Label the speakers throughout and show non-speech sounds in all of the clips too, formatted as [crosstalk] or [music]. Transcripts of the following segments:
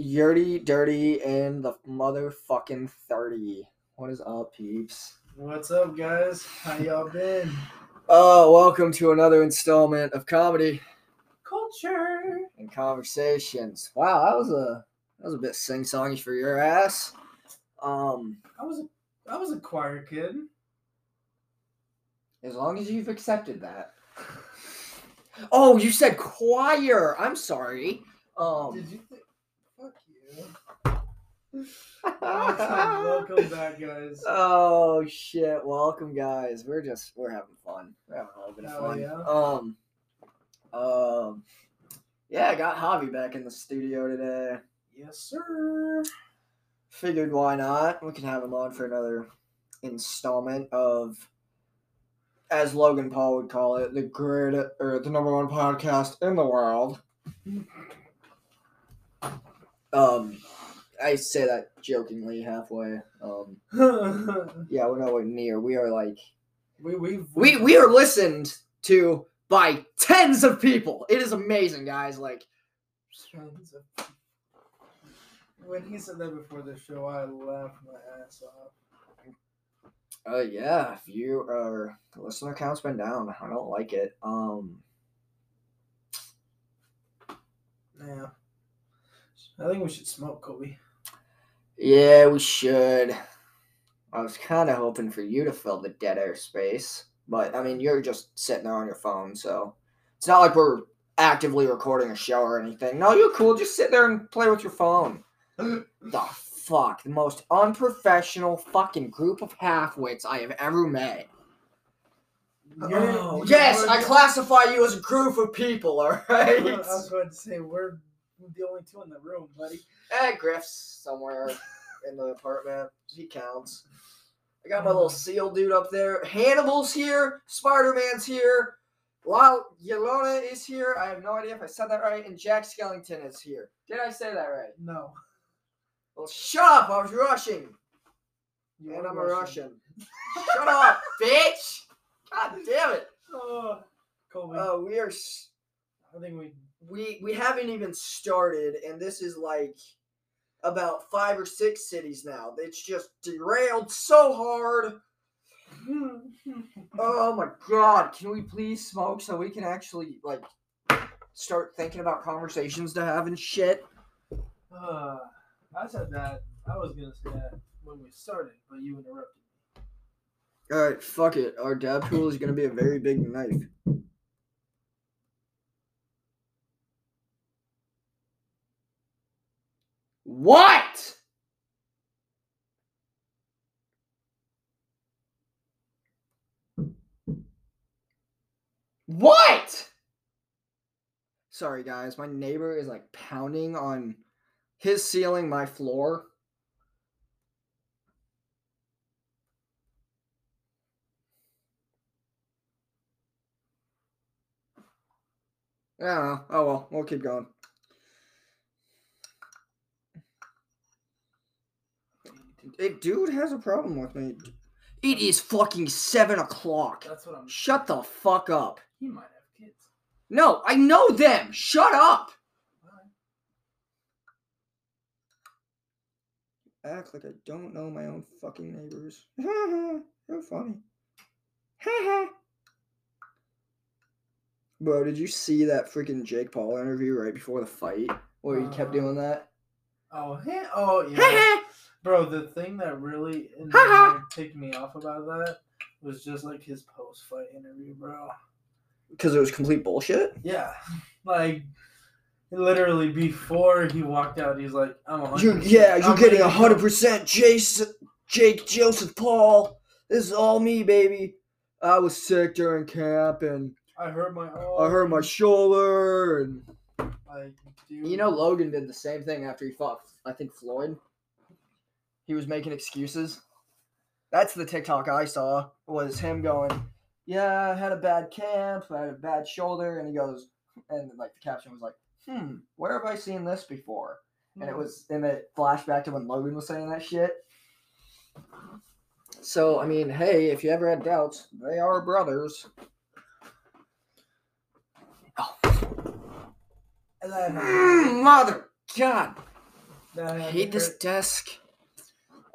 Speaker 1: Yurdy Dirty and the motherfucking 30. What is up, peeps?
Speaker 2: What's up, guys? How y'all been?
Speaker 1: Oh, welcome to another installment of comedy
Speaker 2: Culture.
Speaker 1: and conversations. Wow, that was a that was a bit sing-songy for your ass. Um,
Speaker 2: I was a I was a choir kid.
Speaker 1: as long as you've accepted that. Oh, you said choir. I'm sorry. Um,
Speaker 2: Did you think? Fuck you. Welcome, welcome back, guys. [laughs]
Speaker 1: Oh shit! Welcome, guys. We're just we're having fun. We're having a little bit of fun.
Speaker 2: yeah.
Speaker 1: Um, um, yeah. I got Javi back in the studio today.
Speaker 2: Yes, sir.
Speaker 1: Figured why not? We can have him on for another installment of, as Logan Paul would call it, the great or the number one podcast in the world. [laughs] Um, I say that jokingly halfway. Um, [laughs] yeah, we're nowhere near. We are like
Speaker 2: we we
Speaker 1: we we are listened to by tens of people. It is amazing, guys. Like,
Speaker 2: Tons of- When he said that before the show, I laughed my ass off.
Speaker 1: uh, yeah, if you are the listener count's been down. I don't like it. Um,
Speaker 2: Yeah. I think we should smoke, Kobe.
Speaker 1: Yeah, we should. I was kind of hoping for you to fill the dead air space, but I mean, you're just sitting there on your phone, so it's not like we're actively recording a show or anything. No, you're cool. Just sit there and play with your phone. [gasps] the fuck? The most unprofessional fucking group of halfwits I have ever met. Oh, yes, I classify you as a group of people, alright?
Speaker 2: I was going to say we're the only two in the room, buddy.
Speaker 1: Eh, Griff's somewhere in the apartment. He counts. I got my little seal dude up there. Hannibal's here. Spider Man's here. Lyle Yelona is here. I have no idea if I said that right. And Jack Skellington is here. Did I say that right?
Speaker 2: No.
Speaker 1: Well, shut up. I was rushing.
Speaker 2: You
Speaker 1: and I'm a Russian. shut up, [laughs] bitch. God damn it.
Speaker 2: Oh.
Speaker 1: Uh, we are. s-
Speaker 2: I think we.
Speaker 1: We we haven't even started and this is like about five or six cities now it's just derailed so hard [laughs] oh my god can we please smoke so we can actually like start thinking about conversations to have and shit
Speaker 2: Uh, [sighs] I said that. I was gonna say that when we started, but you interrupted. Me.
Speaker 1: all right fuck it our dab tool is gonna be a very big knife what What? Sorry, guys. My neighbor is like pounding on his ceiling, my floor. I. Oh well, we'll keep going. Hey, dude has a problem with me. It is fucking seven o'clock.
Speaker 2: That's what I'm.
Speaker 1: Shut the fuck up.
Speaker 2: He might have kids.
Speaker 1: No, I know them. Shut up. Act like I don't know my own fucking neighbors. [laughs] You're funny. Bro, did you see that freaking Jake Paul interview right before the fight where he kept
Speaker 2: Uh,
Speaker 1: doing that?
Speaker 2: Oh, hey, oh yeah, bro. The thing that really in the
Speaker 1: Ha ha.
Speaker 2: end ticked me off about that was just like his post-fight interview, bro.
Speaker 1: Because it was complete bullshit.
Speaker 2: Yeah, [laughs] like literally before he walked out, he's like, "I'm a
Speaker 1: You, yeah, you're getting hundred percent, Jason, Jake Joseph Paul. This is all me, baby. I was sick during camp, and
Speaker 2: I hurt my. arm.
Speaker 1: I hurt my shoulder, and
Speaker 2: Like, dude,
Speaker 1: You know, Logan did the same thing after he fought, I think, Floyd. He was making excuses. That's the TikTok I saw, was him going, Yeah, I had a bad camp, I had a bad shoulder. And he goes, and like the caption was like, Hmm, where have I seen this before? And it was, in it flashback to when Logan was saying that shit. So, I mean, hey, if you ever had doubts, they are brothers. Oh, Mm, mother God. I hate this desk.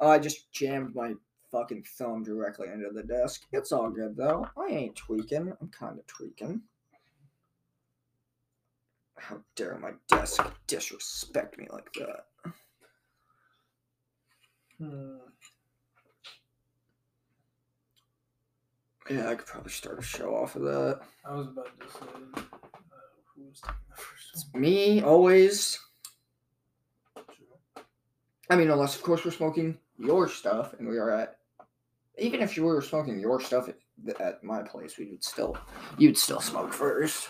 Speaker 1: Oh, I just jammed my fucking thumb directly into the desk. It's all good though. I ain't tweaking. I'm kind of tweaking. How dare my desk disrespect me like that?
Speaker 2: Hmm.
Speaker 1: Yeah, I could probably start a show off of that.
Speaker 2: I was about to say uh, who was taking the first
Speaker 1: It's me always. I mean, unless of course we're smoking your stuff, and we are at. Even if you were smoking your stuff at, at my place, we would still, you'd still smoke first.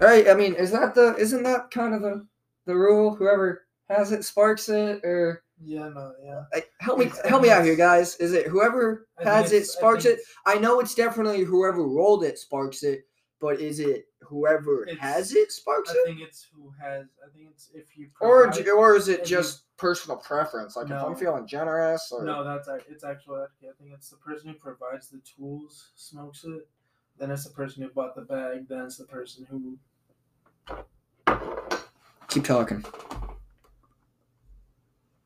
Speaker 1: Right? I mean, is that the? Isn't that kind of the, the rule? Whoever has it sparks it, or
Speaker 2: Yeah, no, yeah.
Speaker 1: like, help me,
Speaker 2: It's-
Speaker 1: help me out here, guys. Is it whoever has it
Speaker 2: I
Speaker 1: sparks
Speaker 2: think
Speaker 1: it? I know it's definitely whoever rolled it sparks it, but is it whoever
Speaker 2: It's-
Speaker 1: has it sparks
Speaker 2: I
Speaker 1: it?
Speaker 2: I think it's who has. I think it's if you.
Speaker 1: Or, or is it
Speaker 2: if you-
Speaker 1: just personal preference? Like if I'm feeling generous, or
Speaker 2: No, that's it's actually. I think it's the person who provides the tools smokes it. Then it's the person who bought the bag. Then it's the person who.
Speaker 1: keep talking.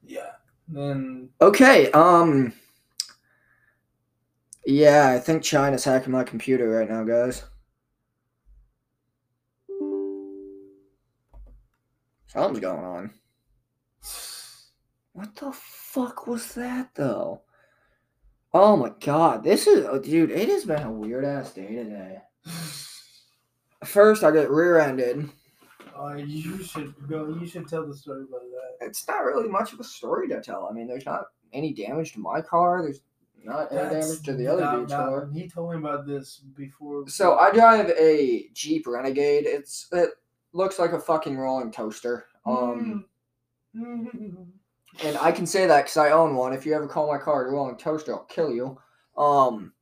Speaker 2: Yeah. Then
Speaker 1: Okay, um, yeah, I think China's hacking my computer right now, guys. Something's going on. What the fuck was that though? Oh my god, this is, oh, dude, it has been a weird ass day today. First, I get rear ended.
Speaker 2: uh, you should go. You should tell the story about that.
Speaker 1: It's not really much of a story to tell. I mean, there's not any damage to my car. There's not any
Speaker 2: That's
Speaker 1: damage to the other
Speaker 2: not-
Speaker 1: dude's
Speaker 2: not-
Speaker 1: car.
Speaker 2: He told me about this before.
Speaker 1: So I drive a Jeep Renegade. It's it looks like a fucking rolling toaster. Um,
Speaker 2: Mm.
Speaker 1: and I can say that because I own one. If you ever call my car a rolling toaster, I'll kill you. Um,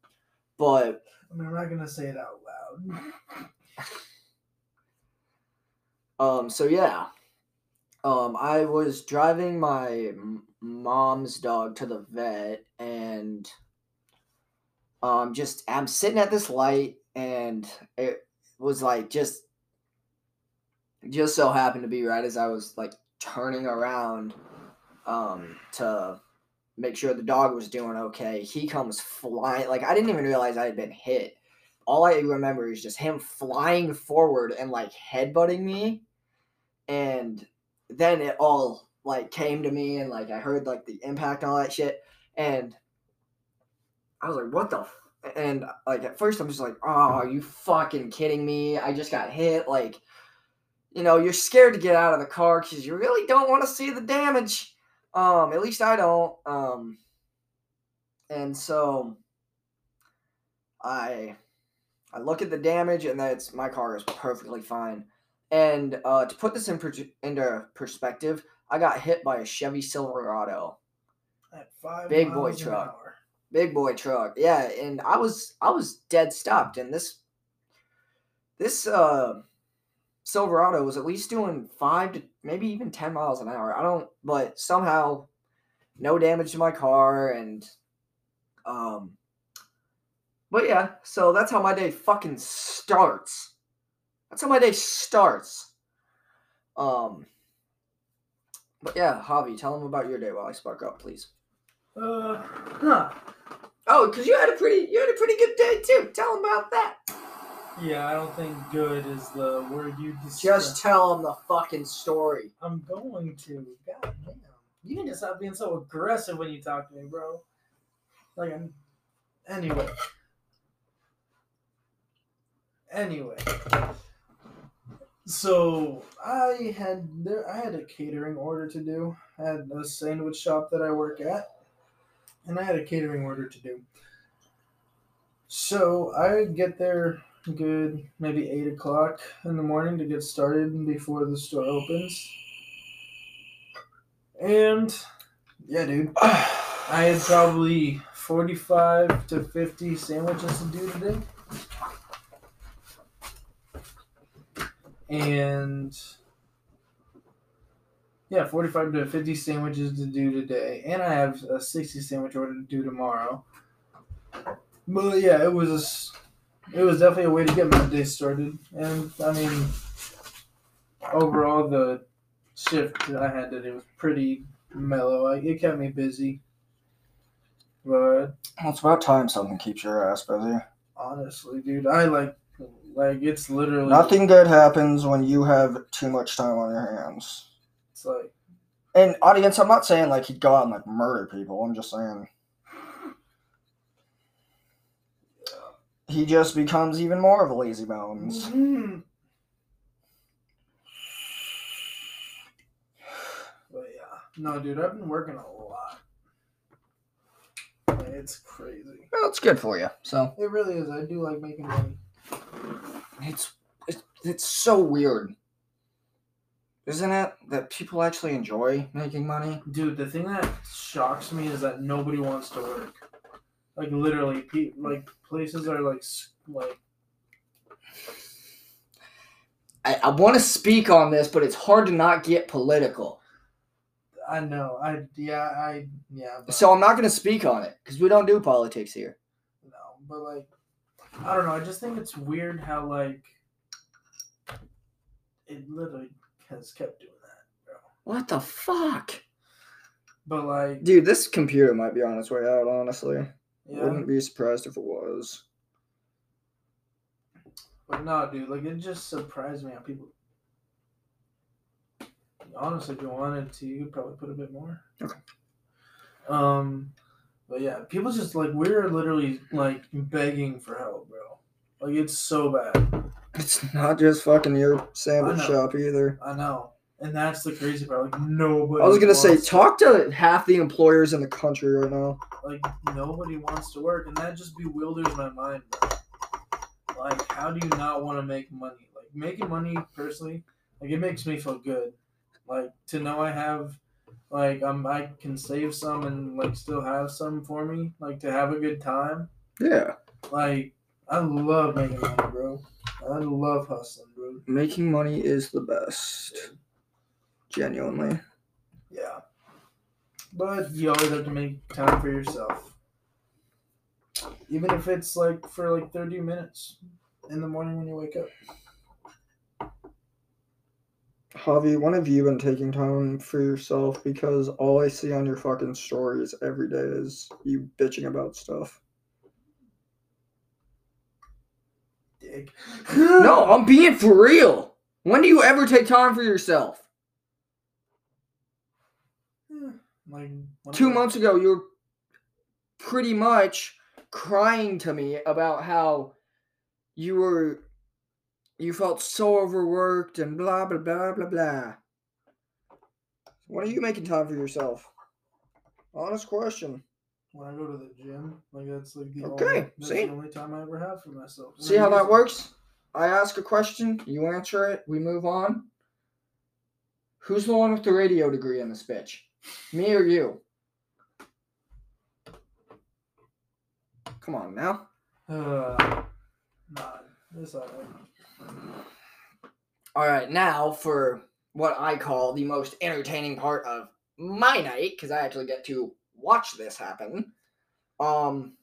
Speaker 1: but
Speaker 2: I mean, I'm not gonna say it out loud. [laughs]
Speaker 1: um, so yeah, um, I was driving my m- mom's dog to the vet, and um, just I'm sitting at this light, and it was like just just so happened to be right as I was like turning around um to make sure the dog was doing okay. He comes flying like I didn't even realize I had been hit. All I remember is just him flying forward and like headbutting me. And then it all like came to me and like I heard like the impact and all that shit. And I was like, what the f-? and like at first I'm just like, oh, are you fucking kidding me? I just got hit. Like, you know, you're scared to get out of the car because you really don't want to see the damage. Um, at least I don't. Um, and so I I look at the damage and that's my car is perfectly fine. And uh, to put this in per- into perspective, I got hit by a Chevy Silverado
Speaker 2: At five
Speaker 1: Big boy truck. big boy truck yeah and i was i was dead stopped and this this uh silverado was at least doing five to maybe even 10 miles an hour i don't but somehow no damage to my car and um but yeah so that's how my day fucking starts that's how my day starts um but yeah javi tell them about your day while i spark up please
Speaker 2: Uh, huh.
Speaker 1: Oh, because you had a pretty you had a pretty good day too. Tell them about that.
Speaker 2: Yeah, I don't think good is the word you just.
Speaker 1: Just tell them the fucking story.
Speaker 2: I'm going to. God damn. You need to stop being so aggressive when you talk to me, bro. Like, I'm. Anyway. Anyway. So I had there. I had a catering order to do. I had a sandwich shop that I work at, and I had a catering order to do. So I get there good maybe eight o'clock in the morning to get started before the store opens. And yeah, dude, [sighs] I had probably forty-five to fifty sandwiches to do today. And yeah, 45 to 50 sandwiches to do today. And I have a 60 sandwich order to do tomorrow. But yeah, it was it was definitely a way to get my day started. And I mean overall the shift that I had today was pretty mellow. I, it kept me busy. But
Speaker 1: Well, it's about time something keeps your ass busy.
Speaker 2: honestly, dude, I like like it's literally
Speaker 1: Nothing good happens when you have too much time on your hands.
Speaker 2: It's like
Speaker 1: And audience, I'm not saying like he'd go out and like murder people. I'm just saying he just becomes even more of a lazy bones.
Speaker 2: Mhm. But yeah, no, dude, I've been working a lot. It's crazy.
Speaker 1: Well, it's good for you. So
Speaker 2: It really is. I do like making money.
Speaker 1: it's it's, it's so weird, isn't it? That people actually enjoy making money.
Speaker 2: Dude, the thing that shocks me is that nobody wants to work. Like literally, pe- like places are like like
Speaker 1: I, I want to speak on this, but it's hard to not get political.
Speaker 2: I know. I yeah I yeah. But,
Speaker 1: So I'm not going to speak on it because we don't do politics here.
Speaker 2: no, but like I don't know. I just think it's weird how like it literally has kept doing that, bro.
Speaker 1: What the fuck?
Speaker 2: But like
Speaker 1: Dude, this computer might be on its way out, honestly.
Speaker 2: Yeah,
Speaker 1: Wouldn't be surprised if it was.
Speaker 2: but no, dude. Like it just surprised me how people. Honestly, if you wanted to, you could probably put a bit more.
Speaker 1: Okay.
Speaker 2: Um, but yeah, people just like we're literally like begging for help, bro. Like it's so bad.
Speaker 1: It's not just fucking your sandwich shop either.
Speaker 2: I know, and that's the crazy part. Like nobody.
Speaker 1: I was gonna say, talk to half the employers in the country right now.
Speaker 2: like nobody wants to work, and that just bewilders my mind, bro. Like, how do you not want to make money? Like making money personally, like it makes me feel good. Like to know I have, like um, I can save some and like still have some for me, like to have a good time.
Speaker 1: Yeah,
Speaker 2: Like I love making money, bro. I love hustling, bro.
Speaker 1: making money is the best. Genuinely.
Speaker 2: Yeah. But you always have to make time for yourself. Even if it's like for like 30 minutes in the morning when you wake up.
Speaker 1: Javi, when have you been taking time for yourself? Because all I see on your fucking stories every day is you bitching about stuff.
Speaker 2: Dick. [laughs]
Speaker 1: No, I'm being for real. When do you ever take time for yourself?
Speaker 2: Like
Speaker 1: Two months ago, you were pretty much crying to me about how you were you felt so overworked and blah blah blah blah blah. When are you making time for yourself? Honest question.
Speaker 2: When I go to the gym, like that's like the
Speaker 1: Okay,
Speaker 2: only that's
Speaker 1: see?
Speaker 2: the only time I ever have for myself.
Speaker 1: See how that works? I ask a question, you answer it, we move on. Who's the one with the radio degree in this bitch? Me or you? Come on now.
Speaker 2: Uh, nah, it's alright.
Speaker 1: All right, now for what I call the most entertaining part of my night, because I actually get to watch this happen. Um,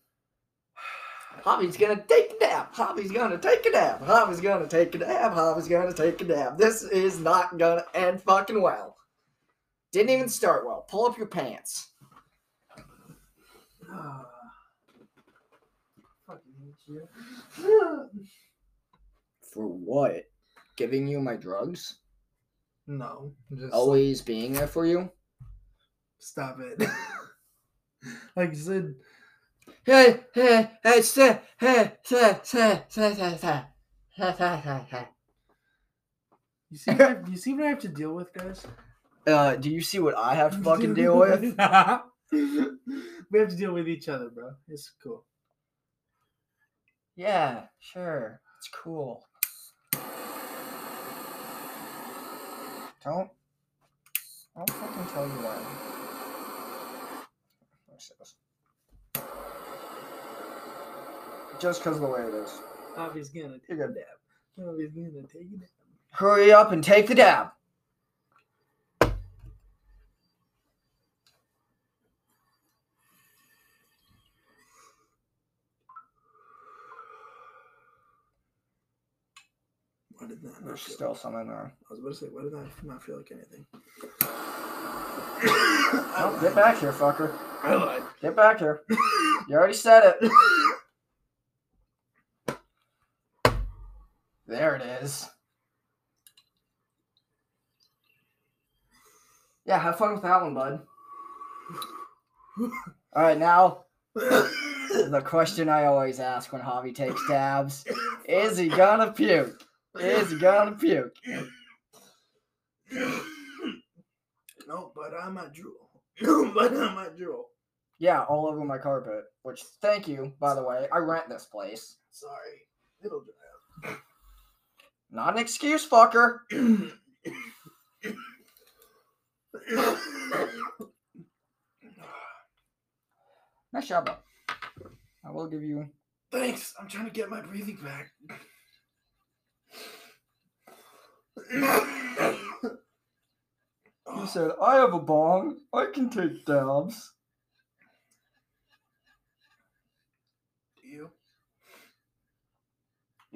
Speaker 1: Javi's gonna take a nap. Javi's gonna take a nap. Javi's gonna take a nap. Javi's gonna take a nap. This is not gonna end fucking well. Didn't even start well. Pull up your pants.
Speaker 2: Fucking [sighs] hate you.
Speaker 1: For what? Giving you my drugs?
Speaker 2: no, just
Speaker 1: Always being there for you?
Speaker 2: stop it. [laughs] like you said,
Speaker 1: Hey, hey, hey, say, hey, say, say, say, say, say. Say, say, say, say.
Speaker 2: you see, what I, you see what I have to deal with, guys.
Speaker 1: Uh, do you see what I have to [laughs] fucking deal with? [laughs]
Speaker 2: we have to deal with each other, bro. It's cool.
Speaker 1: Yeah, sure. It's cool. Don't. I'll fucking tell you when. Just because of the way it is.
Speaker 2: Bobby's gonna take
Speaker 1: You're
Speaker 2: a nap. Bobby's gonna take a dab.
Speaker 1: Hurry up and take the dab.
Speaker 2: Why did that
Speaker 1: There's still some in there.
Speaker 2: I was about to say, why did that not feel like anything? [coughs]
Speaker 1: Get back here, fucker.
Speaker 2: I lied.
Speaker 1: Get back here. You already said it. There it is. Yeah, have fun with that one, bud. All right, now the question I always ask when Javi takes dabs: Is he gonna puke? Is he gonna puke?
Speaker 2: no, but I might drool. [laughs] No, but I might drool.
Speaker 1: Yeah, all over my carpet. Which, thank you, by the way. I rent this place.
Speaker 2: Sorry. It'll dry
Speaker 1: Not an excuse, fucker. [coughs] Nice job, though. I will give you.
Speaker 2: Thanks. I'm trying to get my breathing back.
Speaker 1: He said, "I have a bong. I can take dabs."
Speaker 2: Do you?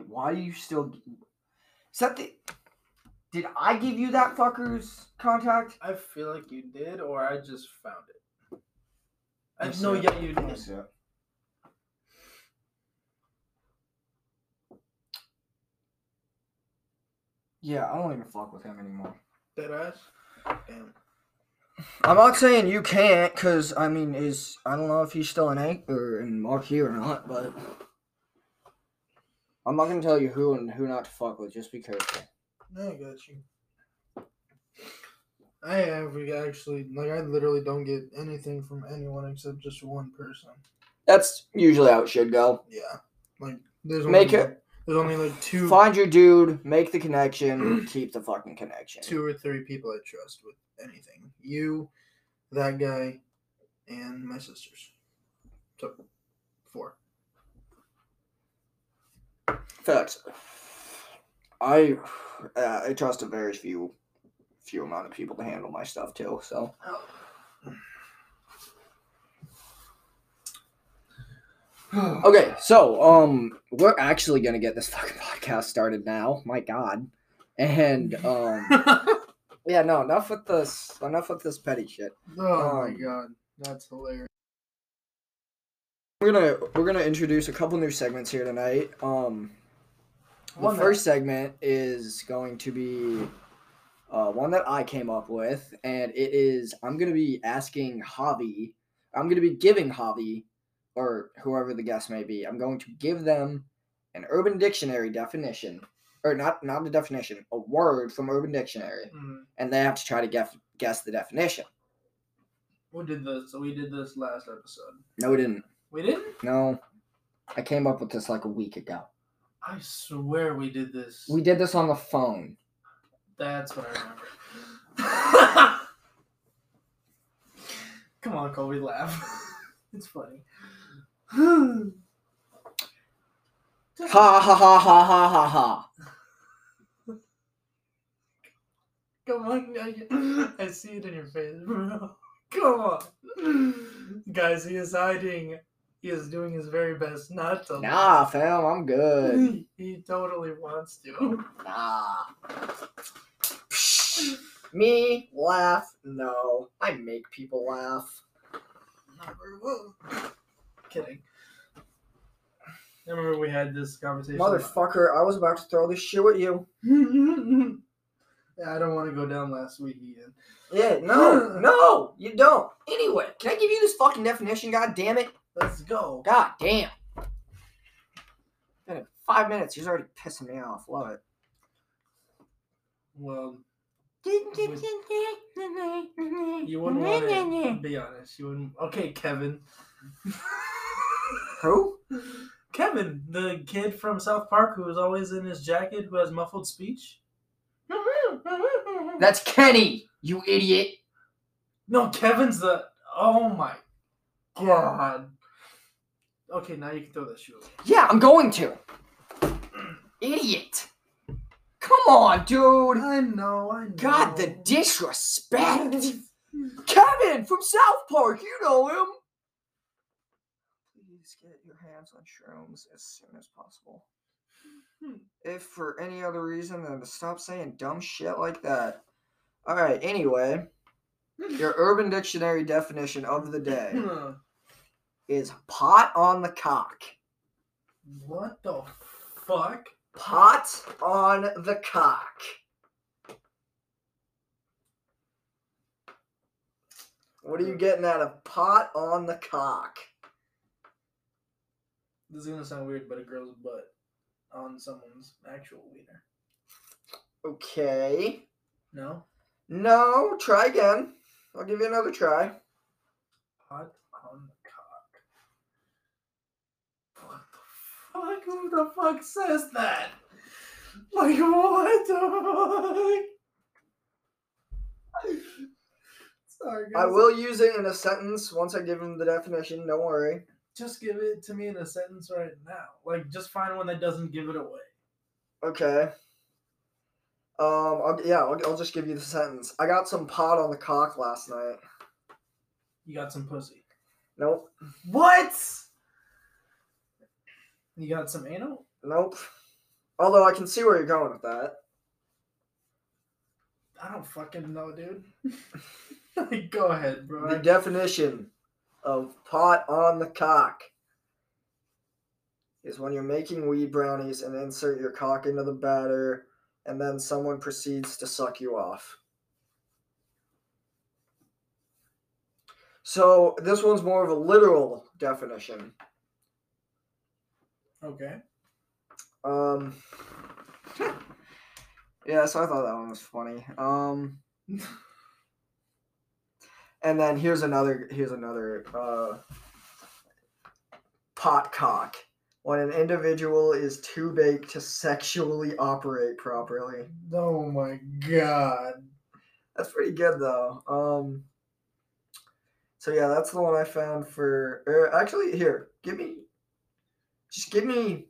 Speaker 1: Why are you still? Is that the? Did I give you that fucker's contact?
Speaker 2: I feel like you did, or I just found it. I
Speaker 1: Yes,
Speaker 2: know,
Speaker 1: sir.
Speaker 2: yeah, you did.
Speaker 1: Yeah. I don't even fuck with him anymore.
Speaker 2: Dead ass. Damn.
Speaker 1: I'm not saying you can't, cause I mean, is I don't know if he's still an Anch or in Marquee or not, but I'm not gonna tell you who and who not to fuck with. Just be careful.
Speaker 2: I got you. I have actually like I literally don't get anything from anyone except just one person.
Speaker 1: That's usually how it should go.
Speaker 2: Yeah, like there's
Speaker 1: Make it-
Speaker 2: There's only like two,
Speaker 1: Find your dude, make the connection, [clears throat] keep the fucking connection.
Speaker 2: two or three people I trust with anything. You, that guy, and my sisters. So, four.
Speaker 1: Facts. I uh, I trust a very few few amount of people to handle my stuff too. So [sighs] okay, so um, we're actually gonna get this [laughs] fucking podcast started now. My God, and [laughs] um, [laughs] yeah, no, enough with this. Enough with this petty shit.
Speaker 2: oh my
Speaker 1: Um,
Speaker 2: god, that's hilarious.
Speaker 1: We're gonna we're gonna introduce a couple new segments here tonight. Um, the
Speaker 2: One that-
Speaker 1: first segment is going to be uh, one that I came up with, and it is I'm gonna be asking Javi. I'm gonna be giving Javi, or whoever the guest may be. I'm going to give them an Urban Dictionary definition, or not not a definition, a word from Urban Dictionary,
Speaker 2: Mm,
Speaker 1: and they have to try to guess guess the definition.
Speaker 2: we did this. So we did this last episode.
Speaker 1: No, we didn't.
Speaker 2: We didn't.
Speaker 1: No, I came up with this like a week ago.
Speaker 2: I swear we did this.
Speaker 1: We did this on the phone.
Speaker 2: That's what I remember. [laughs] Come on, Colby, laugh. [laughs] it's funny.
Speaker 1: Ha ha ha ha ha ha ha.
Speaker 2: Come on, I, I see it in your face, bro. Come on. Guys, he is hiding. He is doing his very best not to.
Speaker 1: Nah, fam, I'm good.
Speaker 2: He totally wants to.
Speaker 1: Nah. Me laugh? No, I make people laugh.
Speaker 2: Not very well. Kidding. I remember we had this conversation.
Speaker 1: Motherfucker, I was about to throw this shit at you. [laughs]
Speaker 2: yeah, I don't want to go down last week again.
Speaker 1: Yeah, no, [sighs] no, you don't. Anyway, can I give you this fucking definition? God damn it.
Speaker 2: Let's go.
Speaker 1: God damn. Been five minutes. He's already pissing me off. Love it.
Speaker 2: Well, [laughs] you wouldn't want to be honest. You wouldn't. Okay, Kevin. [laughs]
Speaker 1: Who?
Speaker 2: Kevin, the kid from South Park who is always in his jacket, who has muffled speech. [laughs]
Speaker 1: That's Kenny, you idiot.
Speaker 2: no, Kevin's the. Oh my god. Okay, now you can throw that shoe. away.
Speaker 1: Yeah, I'm going to. Idiot. Come on, dude.
Speaker 2: I know, I know.
Speaker 1: God, the disrespect. Kevin from South Park, you know him. Please get your hands on shrooms as soon as possible. Hmm. if for any other reason than to stop saying dumb shit like that. All right. Anyway, hmm. your Urban Dictionary definition of the day hmm. is pot on the cock.
Speaker 2: what the fuck?
Speaker 1: Pot on the cock. What are you getting at a pot on the cock?
Speaker 2: This is gonna sound weird, but a girl's butt on someone's actual wiener.
Speaker 1: Okay.
Speaker 2: No?
Speaker 1: No, try again. I'll give you another try.
Speaker 2: Hot on the cock. What the fuck? Who the fuck says that? Like, what the fuck? Sorry, guys.
Speaker 1: I will use it in a sentence once I give him the definition. Don't worry.
Speaker 2: Just give it to me in a sentence right now. Like, just find one that doesn't give it away.
Speaker 1: Okay. Um. I'll, yeah. I'll, I'll just give you the sentence. I got some pot on the cock last night.
Speaker 2: You got some pussy.
Speaker 1: Nope.
Speaker 2: What? You got some anal?
Speaker 1: Nope. Although I can see where you're going with that.
Speaker 2: I don't fucking know, dude. [laughs] Go ahead, bro.
Speaker 1: The definition of pot on the cock is when you're making weed brownies and insert your cock into the batter, and then someone proceeds to suck you off. So this one's more of a literal definition.
Speaker 2: Okay.
Speaker 1: Um. [laughs] Yeah, so I thought that one was funny. Um. [laughs] And then here's another here's another uh, pot cock. When an individual is too big to sexually operate properly.
Speaker 2: Oh my god.
Speaker 1: That's pretty good though. Um so yeah, that's the one I found for er, actually here, give me just give me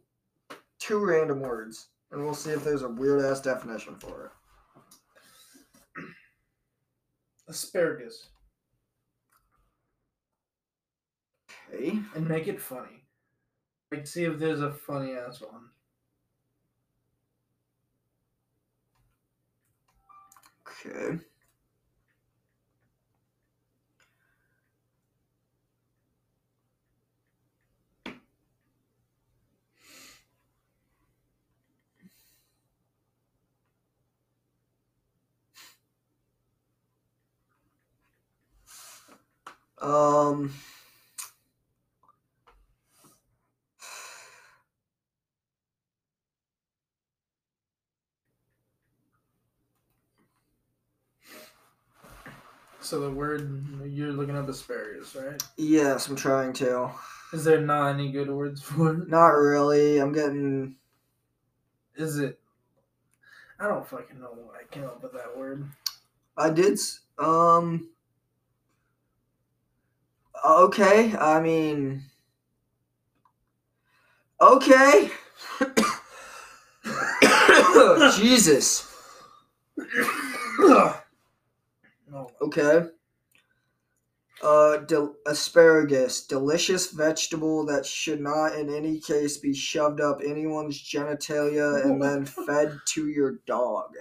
Speaker 1: two random words and we'll see if there's a weird ass definition for it.
Speaker 2: Asparagus.
Speaker 1: Okay.
Speaker 2: And make it funny. Like, see if there's a funny ass one.
Speaker 1: Okay. Um.
Speaker 2: So the word you're looking up asparagus, right?
Speaker 1: Yes, I'm trying to.
Speaker 2: Is there not any good words for it?
Speaker 1: Not really. I'm getting.
Speaker 2: Is it? I don't fucking know why I came up with that word.
Speaker 1: I did. Um. Okay. I mean. Okay. [coughs] Jesus. [coughs] [coughs] Okay. Uh, del- asparagus, delicious vegetable that should not in any case be shoved up anyone's genitalia and then [laughs] fed to your dog.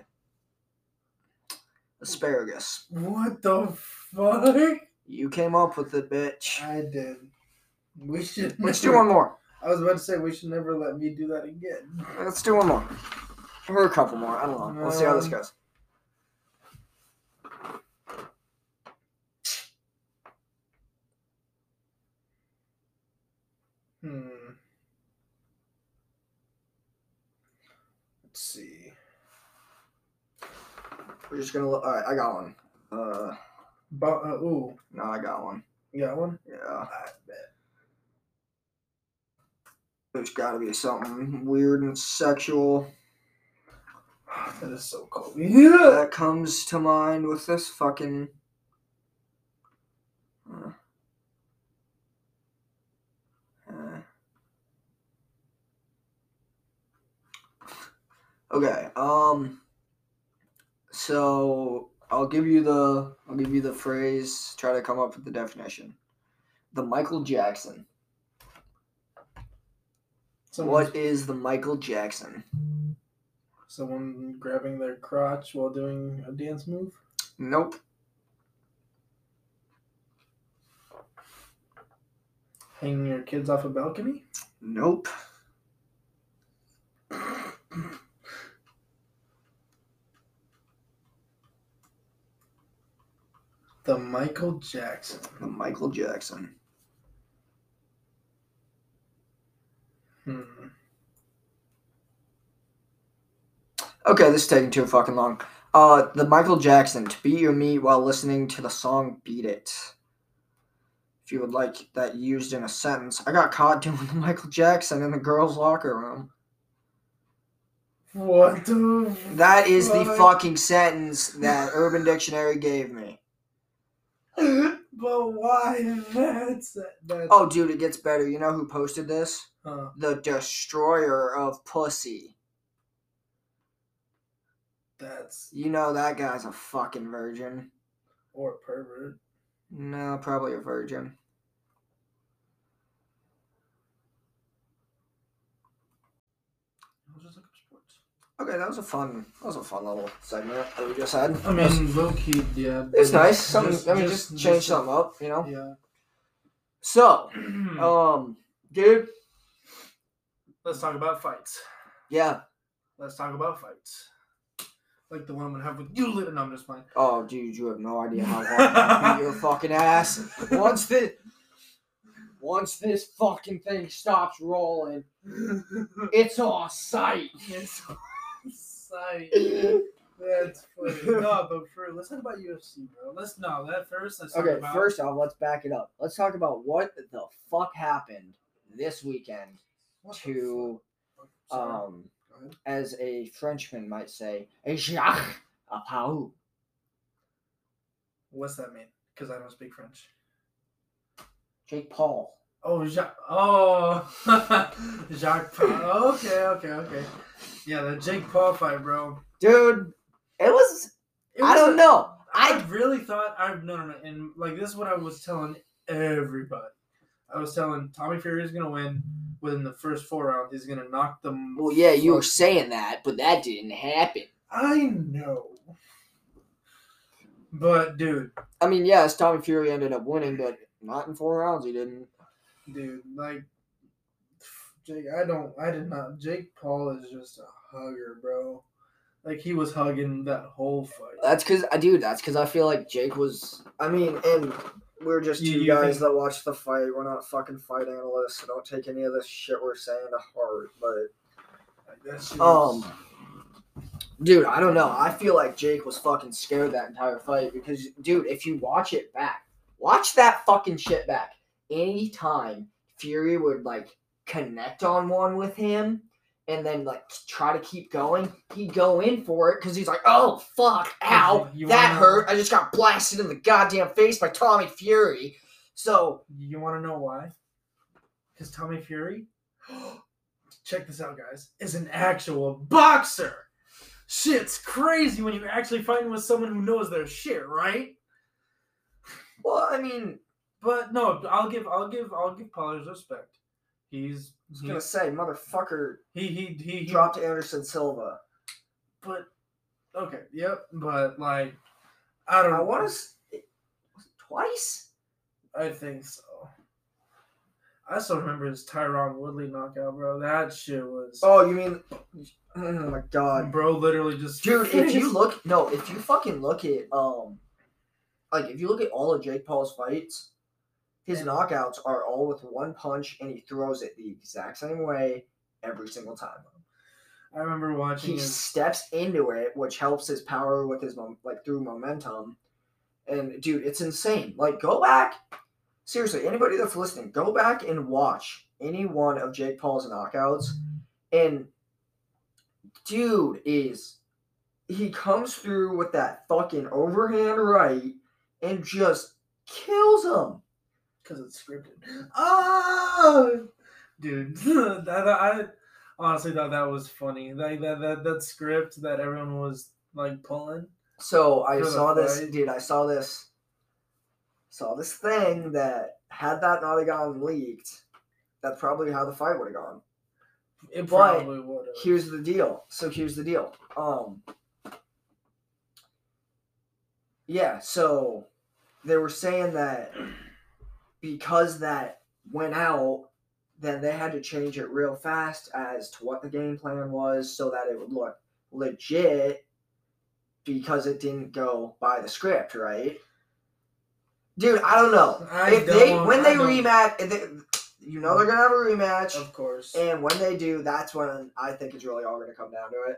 Speaker 1: Asparagus.
Speaker 2: What the fuck?
Speaker 1: You came up with it, bitch.
Speaker 2: I did. We should.
Speaker 1: Let's do one more.
Speaker 2: I was about to say we should never let me do that again.
Speaker 1: Let's do one more. Or a couple more. I don't know. We'll see how this
Speaker 2: Um,
Speaker 1: goes.
Speaker 2: Hmm. Let's see.
Speaker 1: We're just gonna look. Alright, I got one. Uh,
Speaker 2: Bo- uh, ooh,
Speaker 1: no, I got one.
Speaker 2: you got one?
Speaker 1: Yeah.
Speaker 2: I bet.
Speaker 1: There's gotta be something weird and sexual. [sighs]
Speaker 2: That is so cold. [laughs] Yeah.
Speaker 1: that comes to mind with this fucking. Okay. Um. So I'll give you the I'll give you the phrase. Try to come up with the definition. The Michael Jackson.
Speaker 2: Someone,
Speaker 1: What is the Michael Jackson?
Speaker 2: someone grabbing their crotch while doing a dance move.
Speaker 1: Nope.
Speaker 2: Hanging your kids off a balcony.
Speaker 1: Nope. [clears throat]
Speaker 2: The Michael Jackson.
Speaker 1: The Michael Jackson.
Speaker 2: Hmm.
Speaker 1: Okay, this is taking too fucking long. Uh, the Michael Jackson to beat your meat while listening to the song "Beat It." If you would like that used in a sentence, I got caught doing the Michael Jackson in the girls' locker room.
Speaker 2: What the?
Speaker 1: That is the fucking sentence that Urban Dictionary gave me. [laughs]
Speaker 2: but why? That's that's.
Speaker 1: Oh, dude, it gets better. You know who posted this?
Speaker 2: Huh.
Speaker 1: The Destroyer of Pussy.
Speaker 2: That's
Speaker 1: You know that guy's a fucking virgin.
Speaker 2: or pervert.
Speaker 1: No, probably a virgin.
Speaker 2: I'll just look up sports.
Speaker 1: Okay, that was a fun. That was a fun little segment that we just had.
Speaker 2: I mean, low key, yeah.
Speaker 1: it's nice. Something. I mean, just, change something up, you know.
Speaker 2: Yeah.
Speaker 1: So, [clears throat] um, dude,
Speaker 2: Let's talk about fights.
Speaker 1: yeah.
Speaker 2: Let's talk about fights. Like the one I'm gonna have with you later. No, I'm just playing.
Speaker 1: Oh, dude, you have no idea how hard beat your [laughs] fucking ass. Once this, once this fucking thing stops rolling, it's on sight.
Speaker 2: It's sight. [laughs] That's funny. No, but for let's talk about UFC, bro. Let's no that first. Let's talk
Speaker 1: Okay,
Speaker 2: about,
Speaker 1: first off, let's back it up. Let's talk about what the fuck happened this weekend
Speaker 2: What
Speaker 1: to, um, as a Frenchman might say, a Jacques Apau.
Speaker 2: What's that mean? Because I don't speak French.
Speaker 1: Jake Paul.
Speaker 2: Oh, Jacques. Oh, [laughs] Jacques. Paul. Okay, okay, okay. Yeah, the Jake Paul fight, bro.
Speaker 1: Dude, it was,
Speaker 2: It
Speaker 1: I don't
Speaker 2: a-
Speaker 1: know.
Speaker 2: I
Speaker 1: I,
Speaker 2: really thought I no no no, and like this is what I was telling everybody. I was telling Tommy Fury is gonna win within the first four rounds. He's gonna knock them.
Speaker 1: well, yeah, you were saying that, but that didn't happen.
Speaker 2: I know. But dude,
Speaker 1: I mean, yes, Tommy Fury ended up winning, but not in four rounds. He didn't.
Speaker 2: dude, like Jake, I don't, I did not. Jake Paul is just a hugger, bro. Like he was hugging that whole fight.
Speaker 1: That's because, I dude, that's because I feel like Jake was. I mean, and we're just two
Speaker 2: you
Speaker 1: guys
Speaker 2: think-
Speaker 1: that watch the fight. We're not fucking fight analysts, so don't take any of this shit we're saying to heart. But Um, dude, I don't know. I feel like Jake was fucking scared that entire fight because, dude, if you watch it back, watch that fucking shit back. Anytime Fury would like connect on one with him and then like try to keep going, he'd go in for it because he's like, "Oh fuck, [laughs] ow,
Speaker 2: You
Speaker 1: that
Speaker 2: wanna-
Speaker 1: hurt! I just got blasted in the goddamn face by Tommy Fury." So
Speaker 2: You want to know why? Because Tommy Fury, [gasps] check this out, guys, is an actual boxer. Shit's crazy when you're actually fighting with someone who knows their shit, right?
Speaker 1: well, I mean,
Speaker 2: But no, I'll give, I'll give, I'll give Paul respect. He's,
Speaker 1: I was
Speaker 2: he,
Speaker 1: gonna say, motherfucker
Speaker 2: he, he, he, he
Speaker 1: dropped Anderson Silva.
Speaker 2: But okay, yep. But like, I don't.
Speaker 1: I
Speaker 2: know.
Speaker 1: want to. Twice?
Speaker 2: I think so. I still remember his Tyron Woodley knockout, bro. That shit was.
Speaker 1: Oh, you mean? Oh my god,
Speaker 2: bro, literally just.
Speaker 1: dude! If you [laughs] look, no, if you fucking look at um, like if you look at all of Jake Paul's fights, his knockouts are all with one punch, and he throws it the exact same way every single time.
Speaker 2: I remember watching
Speaker 1: He
Speaker 2: his.
Speaker 1: steps into it, which helps his power with his mom, like through momentum. And dude, it's insane. Like, go back. Seriously, anybody that's listening, go back and watch any one of Jake Paul's knockouts. And dude is he comes through with that fucking overhand right and just kills him.
Speaker 2: Because it's scripted. Oh! Dude, [laughs] that, I honestly thought that was funny. Like, that, that, that script that everyone was, like, pulling.
Speaker 1: So I saw this, dude. I saw this, saw this thing that had that not gone leaked, that's probably how the fight would have gone.
Speaker 2: It
Speaker 1: But
Speaker 2: probably would
Speaker 1: here's the deal. So here's the deal. Um Yeah, so they were saying that because that went out, then they had to change it real fast as to what the game plan was so that it would look legit because it didn't go by the script, right? Dude, I don't know.
Speaker 2: I
Speaker 1: if they
Speaker 2: don't-
Speaker 1: when
Speaker 2: I
Speaker 1: they rematch, if they, you know they're gonna have a rematch.
Speaker 2: Of course.
Speaker 1: And when they do, that's when I think it's really all going to come down to it.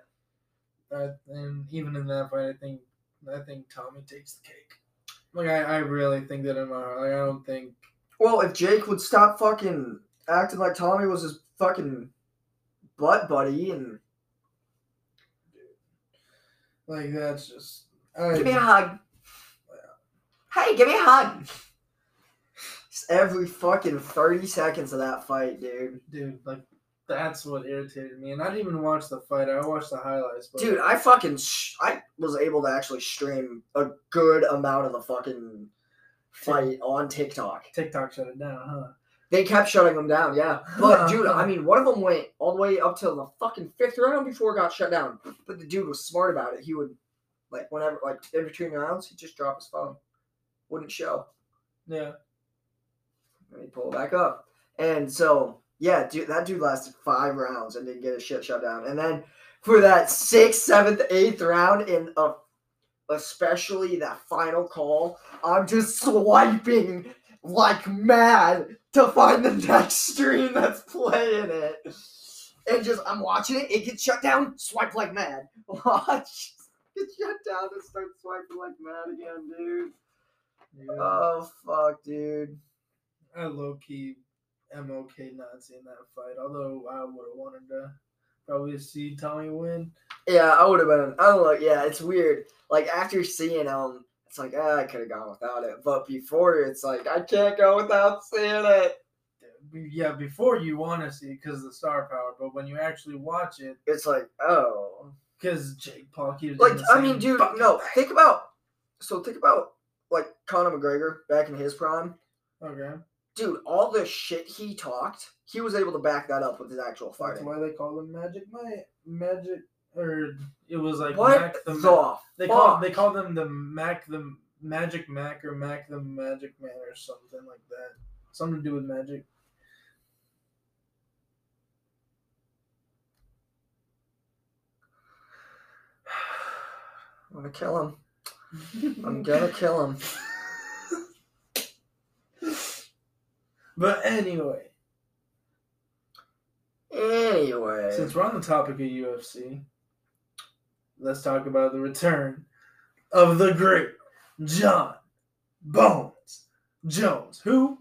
Speaker 2: Uh, and even in that fight, I think I think Tommy takes the cake. Like I, I really think that in my heart. Like I don't think
Speaker 1: Well, if Jake would stop fucking acting like Tommy was his fucking butt buddy and
Speaker 2: like that's just. I,
Speaker 1: give me a hug. Hey, give me a hug. Just [laughs] every fucking 30 seconds of that fight, dude.
Speaker 2: dude, like that's what irritated me. And I didn't even watch the fight. I watched the highlights. But
Speaker 1: Dude, I fucking sh- I was able to actually stream a good amount of the fucking fight on TikTok.
Speaker 2: TikTok shut it down, huh?
Speaker 1: They kept shutting them down, yeah. But dude, I mean, one of them went all the way up to the fucking fifth round before it got shut down. But the dude was smart about it. He would, like, whenever, like, in between rounds, he'd just drop his phone, wouldn't show,
Speaker 2: Yeah.
Speaker 1: and he'd pull it back up. And so, yeah, dude, that dude lasted five rounds and didn't get his shit shut down. And then for that sixth, seventh, eighth round, in a, especially that final call, I'm just swiping like mad to find the next stream that's playing it. And just I'm watching it, it gets shut down, swipe like mad. [laughs] Watch. Get shut down and start swiping like mad again, dude.
Speaker 2: yeah.
Speaker 1: Oh fuck, dude.
Speaker 2: I low key am okay not seeing that fight. Although I would have wanted to probably see Tommy win.
Speaker 1: Yeah, I would have been. I don't know. Yeah, it's weird. Like after seeing him, it's like ah, I could have gone without it. But before, it's like I can't go without seeing it.
Speaker 2: Yeah, before you want to see because of the star power, but when you actually watch it,
Speaker 1: It's like oh,
Speaker 2: because Jake Paul keeps
Speaker 1: like I mean, dude, no.
Speaker 2: thing.
Speaker 1: Think about. So think about like Conor McGregor back in his prime.
Speaker 2: Okay,
Speaker 1: Dude, all the shit he talked, he was able to back that up with his actual
Speaker 2: that's
Speaker 1: fighting.
Speaker 2: why they call him Magic Mike. Magic, or it was like
Speaker 1: What
Speaker 2: Mac the,
Speaker 1: the,
Speaker 2: they call they call them the Mac the Magic Mac or Mac the Magic Man or something like that. Something to do with magic.
Speaker 1: I'm gonna kill him. I'm gonna kill him. [laughs]
Speaker 2: But anyway,
Speaker 1: Anyway,
Speaker 2: since we're on the topic of UFC, let's talk about the return of the great Jon Bones Jones, who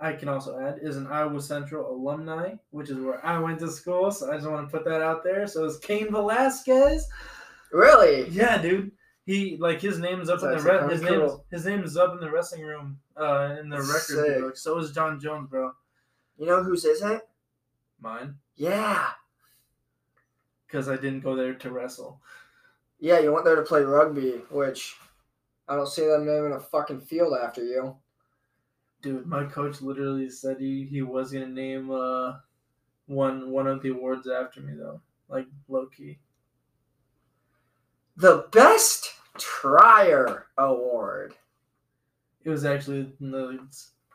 Speaker 2: I can also add is an Iowa Central alumni, which is where I went to school. So I just want to put that out there. So it's Cain Velasquez.
Speaker 1: really,
Speaker 2: Yeah, dude. He like his name's up
Speaker 1: That's
Speaker 2: in the re- his
Speaker 1: kinda
Speaker 2: name's his name is up in the wrestling room uh in the record
Speaker 1: Sick.
Speaker 2: book. So is Jon Jones, bro.
Speaker 1: you know whose isn't?
Speaker 2: Mine,
Speaker 1: Yeah,
Speaker 2: because I didn't go there to wrestle.
Speaker 1: Yeah. You went there to play rugby, which I don't see them naming a fucking field after you.
Speaker 2: Dude, my coach literally said he, he was gonna name uh one one of the awards after me though, like low key.
Speaker 1: The best trier award,
Speaker 2: It was actually no,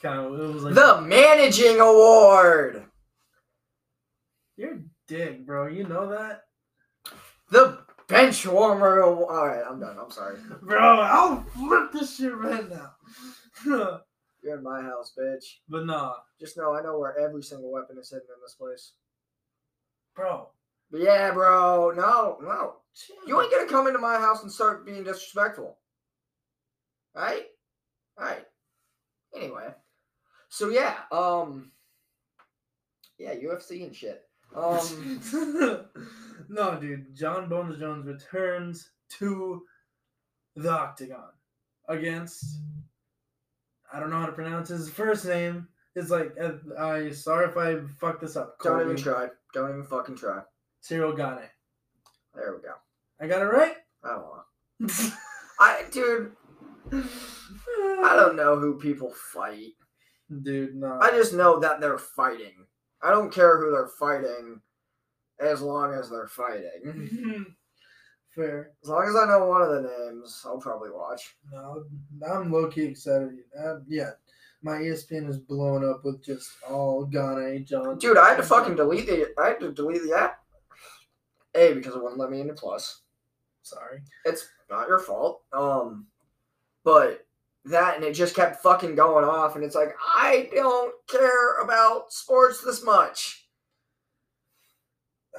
Speaker 2: kind of it was like
Speaker 1: the managing award,
Speaker 2: you're a dick, bro. You know that,
Speaker 1: the bench warmer. All right, I'm done. I'm sorry.
Speaker 2: bro. I'll flip this shit right now. [laughs]
Speaker 1: You're in my house, bitch.
Speaker 2: but nah,
Speaker 1: Just know I know where every single weapon is hidden in this place.
Speaker 2: bro.
Speaker 1: But yeah, bro. No, no. You ain't gonna come into my house and start being disrespectful. Right? Right. Anyway. So yeah, um Yeah, UFC and shit. Um [laughs]
Speaker 2: no, dude. Jon Bones Jones returns to the octagon against. I don't know how to pronounce his first name. It's like uh, I sorry if I fucked this up.
Speaker 1: don't even try. Don't even fucking try.
Speaker 2: Cyril Gane.
Speaker 1: There we go.
Speaker 2: I got it right.
Speaker 1: I don't know. [laughs] I dude, I don't know who people fight.
Speaker 2: Dude, no.
Speaker 1: I just know that they're fighting. I don't care who they're fighting. as long as they're fighting. [laughs]
Speaker 2: Fair.
Speaker 1: As long as I know one of the names, I'll probably watch.
Speaker 2: No, I'm low key excited. Uh, yeah, my ESPN is blowing up with just all Ghana John.
Speaker 1: Dude, I had to fucking delete the. I had to delete the app. A because it wouldn't let me into Plus.
Speaker 2: Sorry.
Speaker 1: It's not your fault. Um, but that and it just kept fucking going off, and it's like I don't care about sports this much.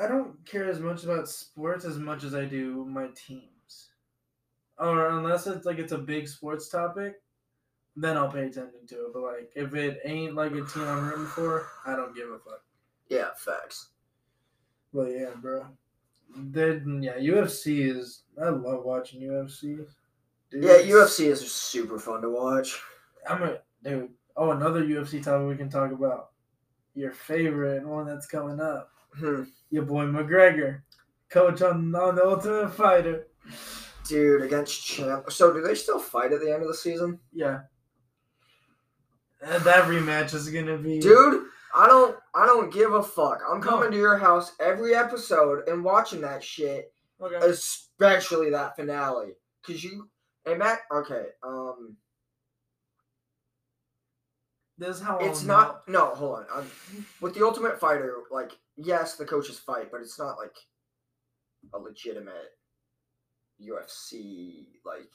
Speaker 2: I don't care as much about sports as much as I do my teams. Or unless it's like it's a big sports topic, then I'll pay attention to it. But like if it ain't like a team I'm rooting for, I don't give a fuck.
Speaker 1: Yeah, facts.
Speaker 2: But yeah, bro. Then yeah, UFC is I love watching UFC. Dude,
Speaker 1: Yeah, UFC is super fun to watch.
Speaker 2: I'm a dude. Oh, another UFC topic we can talk about. Your favorite one that's coming up.
Speaker 1: Hmm.
Speaker 2: Your boy McGregor, coach on on the Ultimate Fighter.
Speaker 1: Dude, against champ. So, do they still fight at the end of the season?
Speaker 2: Yeah. And that rematch is gonna be
Speaker 1: Dude, I don't. I don't give a fuck. I'm
Speaker 2: No.
Speaker 1: coming to your house every episode and watching that shit,
Speaker 2: Okay.
Speaker 1: especially that finale. Cause you and Matt. Okay. Um,
Speaker 2: This is how
Speaker 1: it's not. No, hold on. Um, with the Ultimate Fighter, like, yes, the coaches fight, but it's not like a legitimate UFC. Like,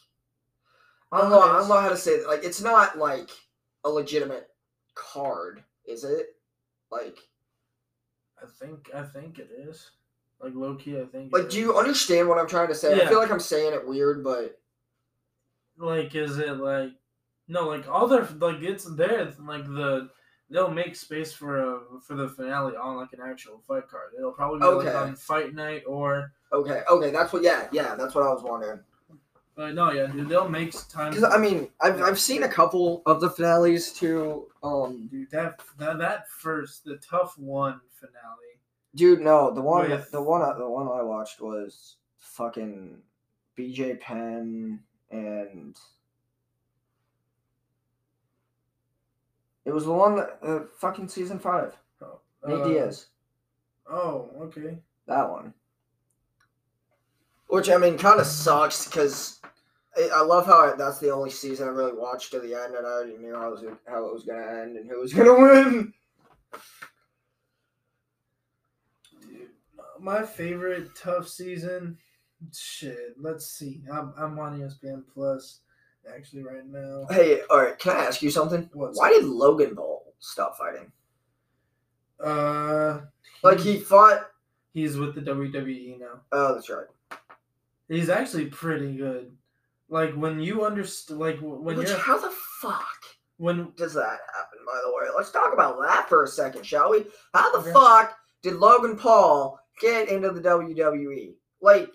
Speaker 1: I don't know. I don't know how to say it. Like, it's not like a legitimate card, is it? Like,
Speaker 2: I think I think it is. Like low key, I think. it
Speaker 1: like, do you understand what I'm trying to say? I feel like I'm saying it weird, but
Speaker 2: like is it like no like all their like it's there like the they'll make space for a for the finale on like an actual fight card. It'll probably be like on fight night or
Speaker 1: okay, okay. That's what. Yeah, yeah. That's what I was wondering.
Speaker 2: but no yeah dude they'll make time.
Speaker 1: Because I mean, I've I've seen a couple of the finales too. Um,
Speaker 2: dude that that that first the TUF one finale.
Speaker 1: Dude, no, the one
Speaker 2: With-
Speaker 1: the one the one I watched was fucking BJ Penn and it was the one that uh, fucking season five.
Speaker 2: Oh,
Speaker 1: Nate
Speaker 2: uh,
Speaker 1: Diaz,
Speaker 2: Oh okay.
Speaker 1: that one. Which I mean, kind of sucks because I, I love how I, that's the only season I really watched to the end, and I already knew how it was how it was gonna end and who was gonna win.
Speaker 2: Dude, my favorite TUF season. Shit, let's see. I'm I'm on ESPN Plus actually right now.
Speaker 1: Hey, all right, can I ask you something?
Speaker 2: What's
Speaker 1: Why did Logan Paul stop fighting?
Speaker 2: Uh,
Speaker 1: Like he fought.
Speaker 2: he's with the WWE now.
Speaker 1: Oh, that's right.
Speaker 2: He's actually pretty good. Like when you understand, like when
Speaker 1: Which,
Speaker 2: you're
Speaker 1: how the fuck
Speaker 2: when
Speaker 1: does that happen? By the way, let's talk about that for a second, shall we? How the
Speaker 2: Okay.
Speaker 1: fuck did Logan Paul get into the WWE? Like,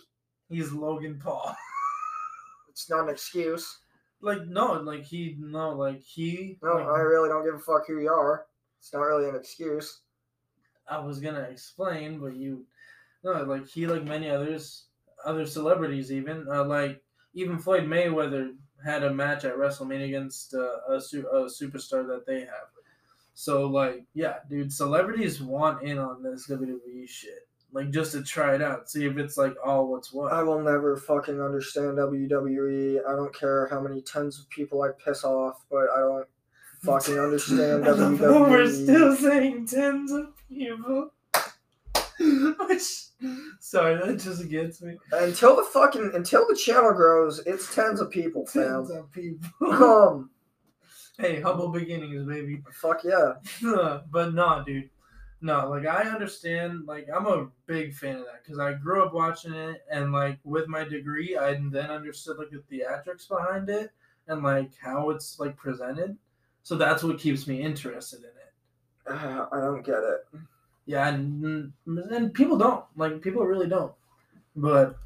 Speaker 2: he's Logan Paul. [laughs]
Speaker 1: it's not an excuse.
Speaker 2: like no, like he no, like he.
Speaker 1: No,
Speaker 2: like,
Speaker 1: I really don't give a fuck who you are. It's not really an excuse.
Speaker 2: I was gonna explain, but you no, like he like many others other celebrities even uh, like even Floyd Mayweather had a match at WrestleMania against uh, a, su- a superstar that they have. So like yeah, dude, celebrities want in on this WWE shit. Like just to try it out, see if it's like all what's what.
Speaker 1: I will never fucking understand WWE. I don't care how many tens of people I piss off, but I don't fucking understand.
Speaker 2: I love how
Speaker 1: WWE.
Speaker 2: We're still saying tens of people. Which, [laughs] sorry, that just gets me.
Speaker 1: Until the fucking until the channel grows, it's tens of people, fam.
Speaker 2: Tens of people. [laughs] [laughs]
Speaker 1: Um,
Speaker 2: hey, humble beginnings, baby.
Speaker 1: fuck yeah.
Speaker 2: but no, dude. No, like I understand. Like I'm a big fan of that because I grew up watching it, and like with my degree, I then understood like the theatrics behind it and like how it's like presented. So that's what keeps me interested in it.
Speaker 1: Uh, I don't get it.
Speaker 2: Yeah, and, and people don't like people really don't. But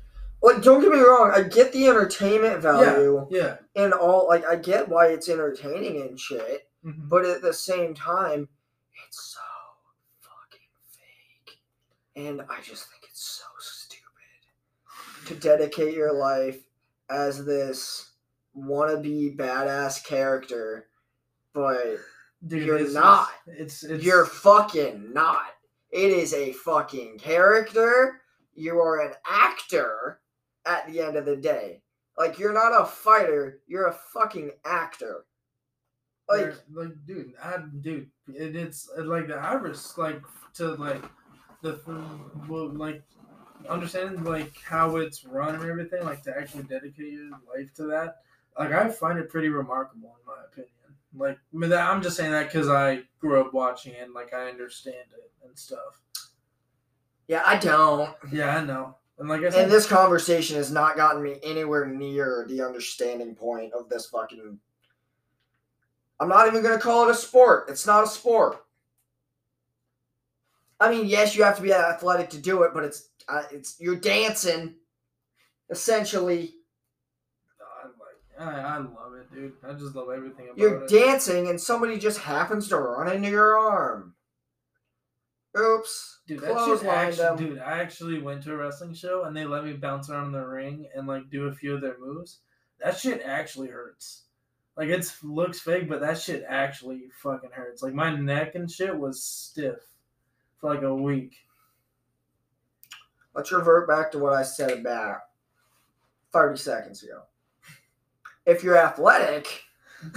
Speaker 1: Like, don't get me wrong. I get the entertainment value
Speaker 2: yeah, yeah.
Speaker 1: and all. Like, I get why it's entertaining and shit.
Speaker 2: mhm.
Speaker 1: But at the same time, it's so fucking fake, and I just think it's so stupid to dedicate your life as this wannabe badass character, but
Speaker 2: dude,
Speaker 1: you're
Speaker 2: it's
Speaker 1: not.
Speaker 2: It's it's
Speaker 1: you're fucking not. It is a fucking character. You are an actor at the end of the day. Like you're not a fighter, you're a fucking actor. Like
Speaker 2: like, dude, I, dude, it, it's like the average, like to like the like understanding like how it's run and everything, like to actually dedicate your life to that. Like I find it pretty remarkable in my opinion. Like I mean, that- I'm just saying that because I grew up watching it, and, like I understand it and stuff.
Speaker 1: yeah, I don't.
Speaker 2: Yeah, I know. And like I said,
Speaker 1: And this conversation has not gotten me anywhere near the understanding point of this fucking. I'm not even gonna call it a sport. It's not a sport. I mean, yes, you have to be athletic to do it, but it's uh, it's you're dancing, essentially.
Speaker 2: I I, I love it, dude. I just love everything about
Speaker 1: You're
Speaker 2: it.
Speaker 1: dancing, and somebody just happens to run into your arm. Oops.
Speaker 2: Dude, that shit
Speaker 1: Clotheslined
Speaker 2: actually, dude, I actually went to a wrestling show and they let me bounce around the ring and like do a few of their moves. That shit actually hurts. Like it's looks fake, but that shit actually fucking hurts. Like my neck and shit was stiff for like a week.
Speaker 1: Let's revert back to what I said about 30 seconds ago. If you're athletic, [laughs]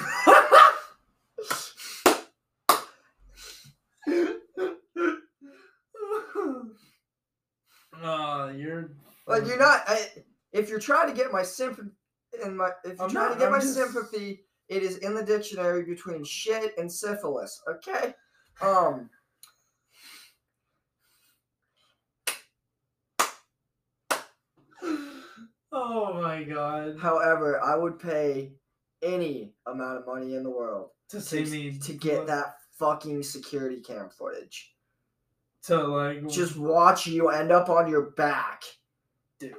Speaker 2: Oh, you're
Speaker 1: like you're not. I, if you're trying to get my sympathy, and my if you're
Speaker 2: I'm
Speaker 1: trying
Speaker 2: not-
Speaker 1: to get
Speaker 2: I'm
Speaker 1: my
Speaker 2: just-
Speaker 1: sympathy, it is in the dictionary between shit and syphilis. Okay. Um.
Speaker 2: Oh my god.
Speaker 1: However, I would pay any amount of money in the world
Speaker 2: To see
Speaker 1: to,
Speaker 2: me
Speaker 1: to get that fucking security cam footage.
Speaker 2: to like
Speaker 1: Just watch you end up on your back.
Speaker 2: dude.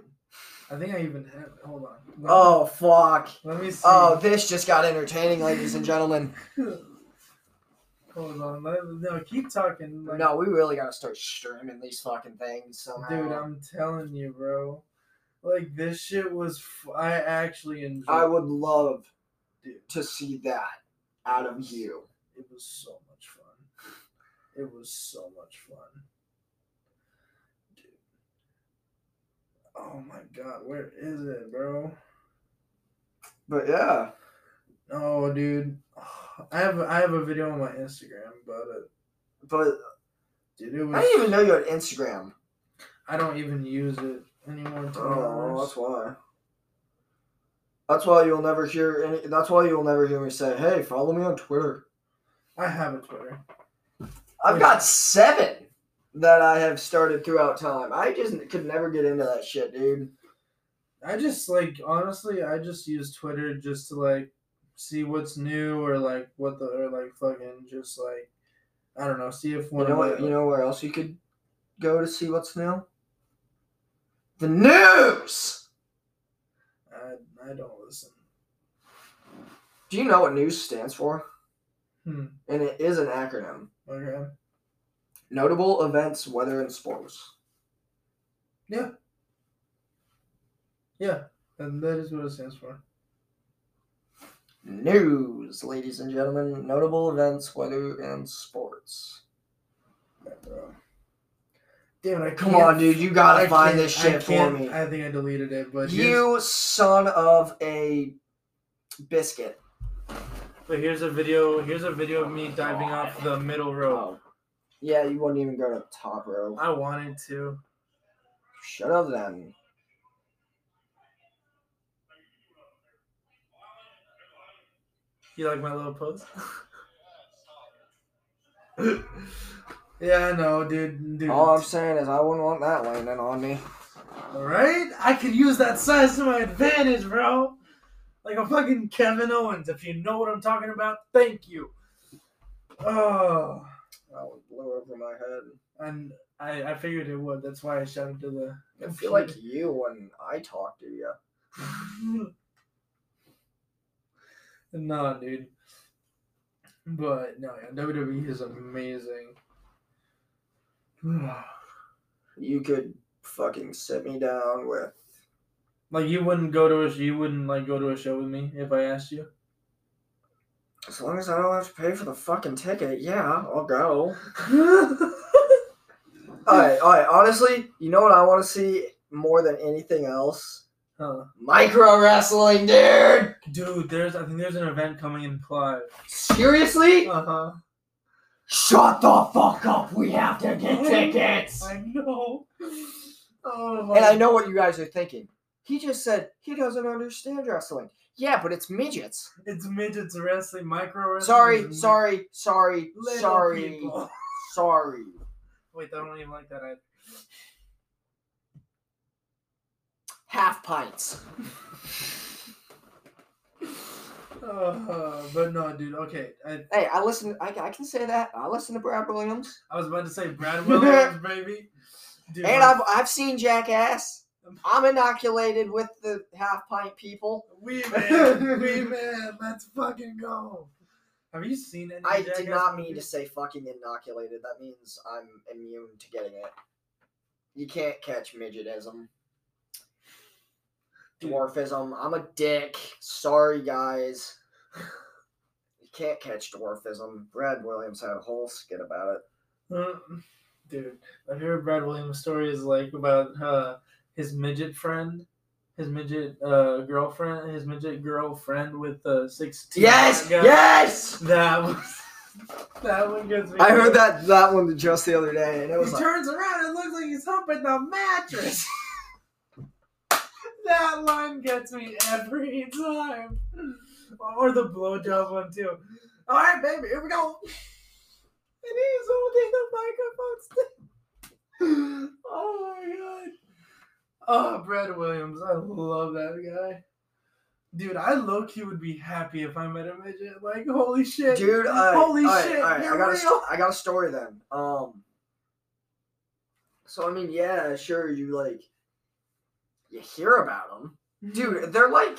Speaker 2: I think I even have it. Hold on. Let me-
Speaker 1: Oh fuck.
Speaker 2: let me see.
Speaker 1: Oh, this just got entertaining, ladies and gentlemen. [laughs]
Speaker 2: Hold on. No, keep talking. Like,
Speaker 1: No, we really gotta start streaming these fucking things somehow.
Speaker 2: Dude, I'm telling you, bro. Like this shit was. F- I actually enjoyed.
Speaker 1: I would love
Speaker 2: Dude.
Speaker 1: to see that out of you.
Speaker 2: It was so much fun. It was so much fun. Dude. Oh my god, where is it, bro?
Speaker 1: But yeah,
Speaker 2: Oh, dude. I have I have a video on my Instagram about it.
Speaker 1: Uh, but
Speaker 2: Dude, it was.
Speaker 1: I didn't even know you had Instagram.
Speaker 2: I don't even use it be
Speaker 1: Oh, that's why. That's why you'll never hear any. That's why you'll never hear me say, "Hey, follow me on Twitter."
Speaker 2: I have a Twitter.
Speaker 1: I've got seven that I have started throughout time. I just could never get into that shit, dude.
Speaker 2: I just like honestly, I just use Twitter just to like see what's new or like what the or like fucking just like I don't know, see if one You
Speaker 1: know
Speaker 2: of
Speaker 1: what?
Speaker 2: my
Speaker 1: You know where else you could go to see what's new? The news.
Speaker 2: I I don't listen.
Speaker 1: Do you know what news stands for?
Speaker 2: Hmm.
Speaker 1: And it is an acronym.
Speaker 2: Okay.
Speaker 1: Notable events, weather, and sports.
Speaker 2: Yeah. Yeah. And that is what it stands for.
Speaker 1: News, ladies and gentlemen. Notable events, weather, and sports.
Speaker 2: Yeah, bro. Damn it, I
Speaker 1: Come on, dude. You gotta
Speaker 2: I
Speaker 1: find this shit for me.
Speaker 2: I think I deleted it, but here's,
Speaker 1: You son of a biscuit.
Speaker 2: but here's a video. Here's a video of me diving off the middle rope. Oh.
Speaker 1: Yeah, you wouldn't even go to top row.
Speaker 2: I wanted to.
Speaker 1: Shut up then.
Speaker 2: You like my little pose? [laughs] yeah, I know, dude. Dude.
Speaker 1: All I'm saying is I wouldn't want that landing on me.
Speaker 2: Right? I could use that size to my advantage, bro. Like a fucking Kevin Owens, if you know what I'm talking about. Thank you. Oh,
Speaker 1: That would blow over my head.
Speaker 2: and I, I figured it would. That's why I shouted to the.
Speaker 1: I feel like you when I talk to you. [laughs]
Speaker 2: no, dude. But no, yeah, WWE is amazing. [sighs]
Speaker 1: You could fucking sit me down with.
Speaker 2: like you wouldn't go to a you wouldn't like go to a show with me if I asked you.
Speaker 1: As long as I don't have to pay for the fucking ticket, yeah, I'll go. [laughs] all right, all right. Honestly, you know what I want to see more than anything else?
Speaker 2: Huh.
Speaker 1: Micro wrestling, dude.
Speaker 2: Dude, there's I think there's an event coming in Clive.
Speaker 1: Seriously?
Speaker 2: Uh huh.
Speaker 1: Shut the fuck up. We have to get [laughs] tickets.
Speaker 2: I know. Oh my
Speaker 1: And I know what you guys are thinking. He just said he doesn't understand wrestling. Yeah, but it's midgets.
Speaker 2: It's midgets wrestling, micro wrestling.
Speaker 1: Sorry, sorry, sorry,
Speaker 2: little
Speaker 1: sorry,
Speaker 2: people. [laughs]
Speaker 1: sorry.
Speaker 2: Wait, I don't even like that either.
Speaker 1: Half pints. [laughs]
Speaker 2: Uh, but no, dude. Okay, I,
Speaker 1: Hey, I listen. I, I can say that. I listen to Brad Williams,
Speaker 2: I was about to say Brad [laughs] Williams, baby. Dude,
Speaker 1: and I've I've seen Jackass. I'm inoculated with the half pint people.
Speaker 2: we [laughs] man, we man. Let's fucking go. Have you seen any?
Speaker 1: I
Speaker 2: Jackass
Speaker 1: did not mean to say fucking inoculated. That means I'm immune to getting it. You can't catch midgetism. Dwarfism. I'm a dick. Sorry, guys. [sighs] You can't catch dwarfism. Brad Williams had a whole skit about it.
Speaker 2: Uh, Dude, my favorite Brad Williams story is like about uh, his midget friend, his midget uh, girlfriend, his midget girlfriend with uh, sixteen.
Speaker 1: Yes! Yes!
Speaker 2: That was [laughs] that one gets me.
Speaker 1: I heard that that one just the other day, and it
Speaker 2: He
Speaker 1: was like,
Speaker 2: turns around and looks like he's humping the mattress. [laughs] that line gets me every time. Or the blowjob one too. All right, baby, here we go. And he's holding the microphone stick. Oh my god. Oh, Brad Williams, I love that guy. Dude, I low key would be happy if I met a midget. Like, holy shit,
Speaker 1: dude, uh,
Speaker 2: holy
Speaker 1: alright,
Speaker 2: shit,
Speaker 1: alright, I
Speaker 2: you're
Speaker 1: got a,
Speaker 2: real.
Speaker 1: st- I got a story then. Um, so I mean, yeah, sure, you like, you hear about them, dude. They're like,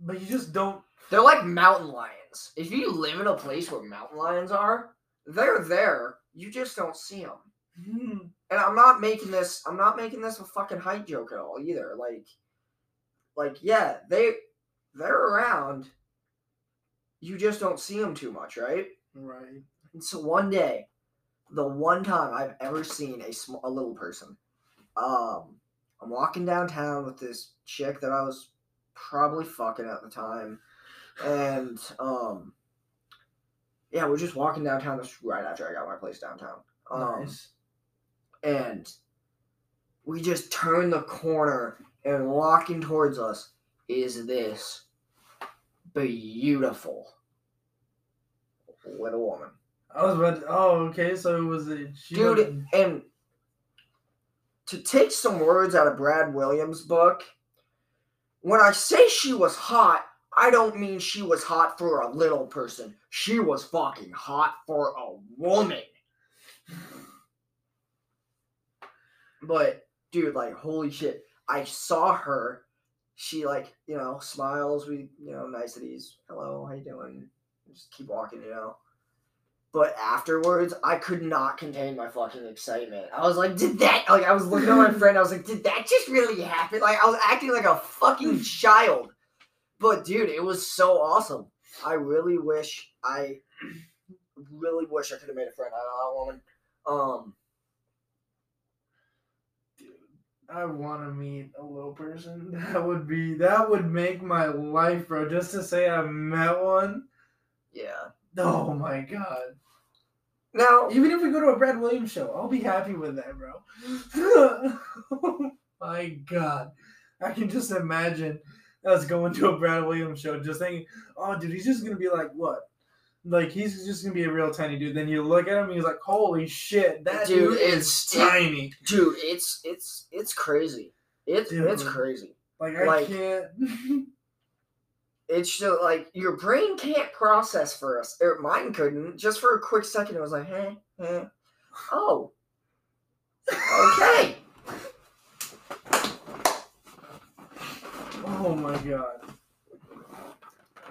Speaker 2: But you just don't.
Speaker 1: they're like mountain lions. If you live in a place where mountain lions are, they're there. You just don't see them.
Speaker 2: Hmm.
Speaker 1: And I'm not making this. I'm not making this a fucking height joke at all either. Like, like yeah, they they're around. You just don't see them too much, right?
Speaker 2: Right.
Speaker 1: And so one day, the one time I've ever seen a small, a little person, um, I'm walking downtown with this chick that I was probably fucking at the time, and um, yeah, we're just walking downtown. This right after I got my place downtown. Um,
Speaker 2: nice.
Speaker 1: and we just turn the corner and walking towards us is this beautiful little woman
Speaker 2: I was about to, oh, okay, so it was a she
Speaker 1: dude and to take some words out of brad williams book when i say she was hot i don't mean she was hot for a little person. She was fucking hot for a woman. But dude like holy shit. I saw her. She like you know smiles. We you know niceties hello how you doing? Just keep walking you know but afterwards i could not contain my fucking excitement i was like did that like i was looking at my [laughs] friend i was like did that just really happen like i was acting like a fucking [laughs] child but dude it was so awesome i really wish i really wish i could have made a friend out of that woman um Dude,
Speaker 2: I want to meet a little person. [laughs] That would be that would make my life, bro. Just to say I met one.
Speaker 1: yeah
Speaker 2: Oh my god.
Speaker 1: now
Speaker 2: Even if we go to a Brad Williams show, I'll be happy with that, bro. oh [laughs] my god. I can just imagine us going to a Brad Williams show just thinking, oh, dude, he's just going to be like, what? Like, he's just going to be a real tiny dude. Then you look at him and he's like, holy shit, that
Speaker 1: Dude,
Speaker 2: dude, is tiny.
Speaker 1: dude it's it's it's crazy it's it's crazy
Speaker 2: Like, I
Speaker 1: Like-
Speaker 2: can't. [laughs]
Speaker 1: it's just like your brain can't process for us or mine couldn't just for a quick second it was like hey hey oh okay
Speaker 2: oh my god.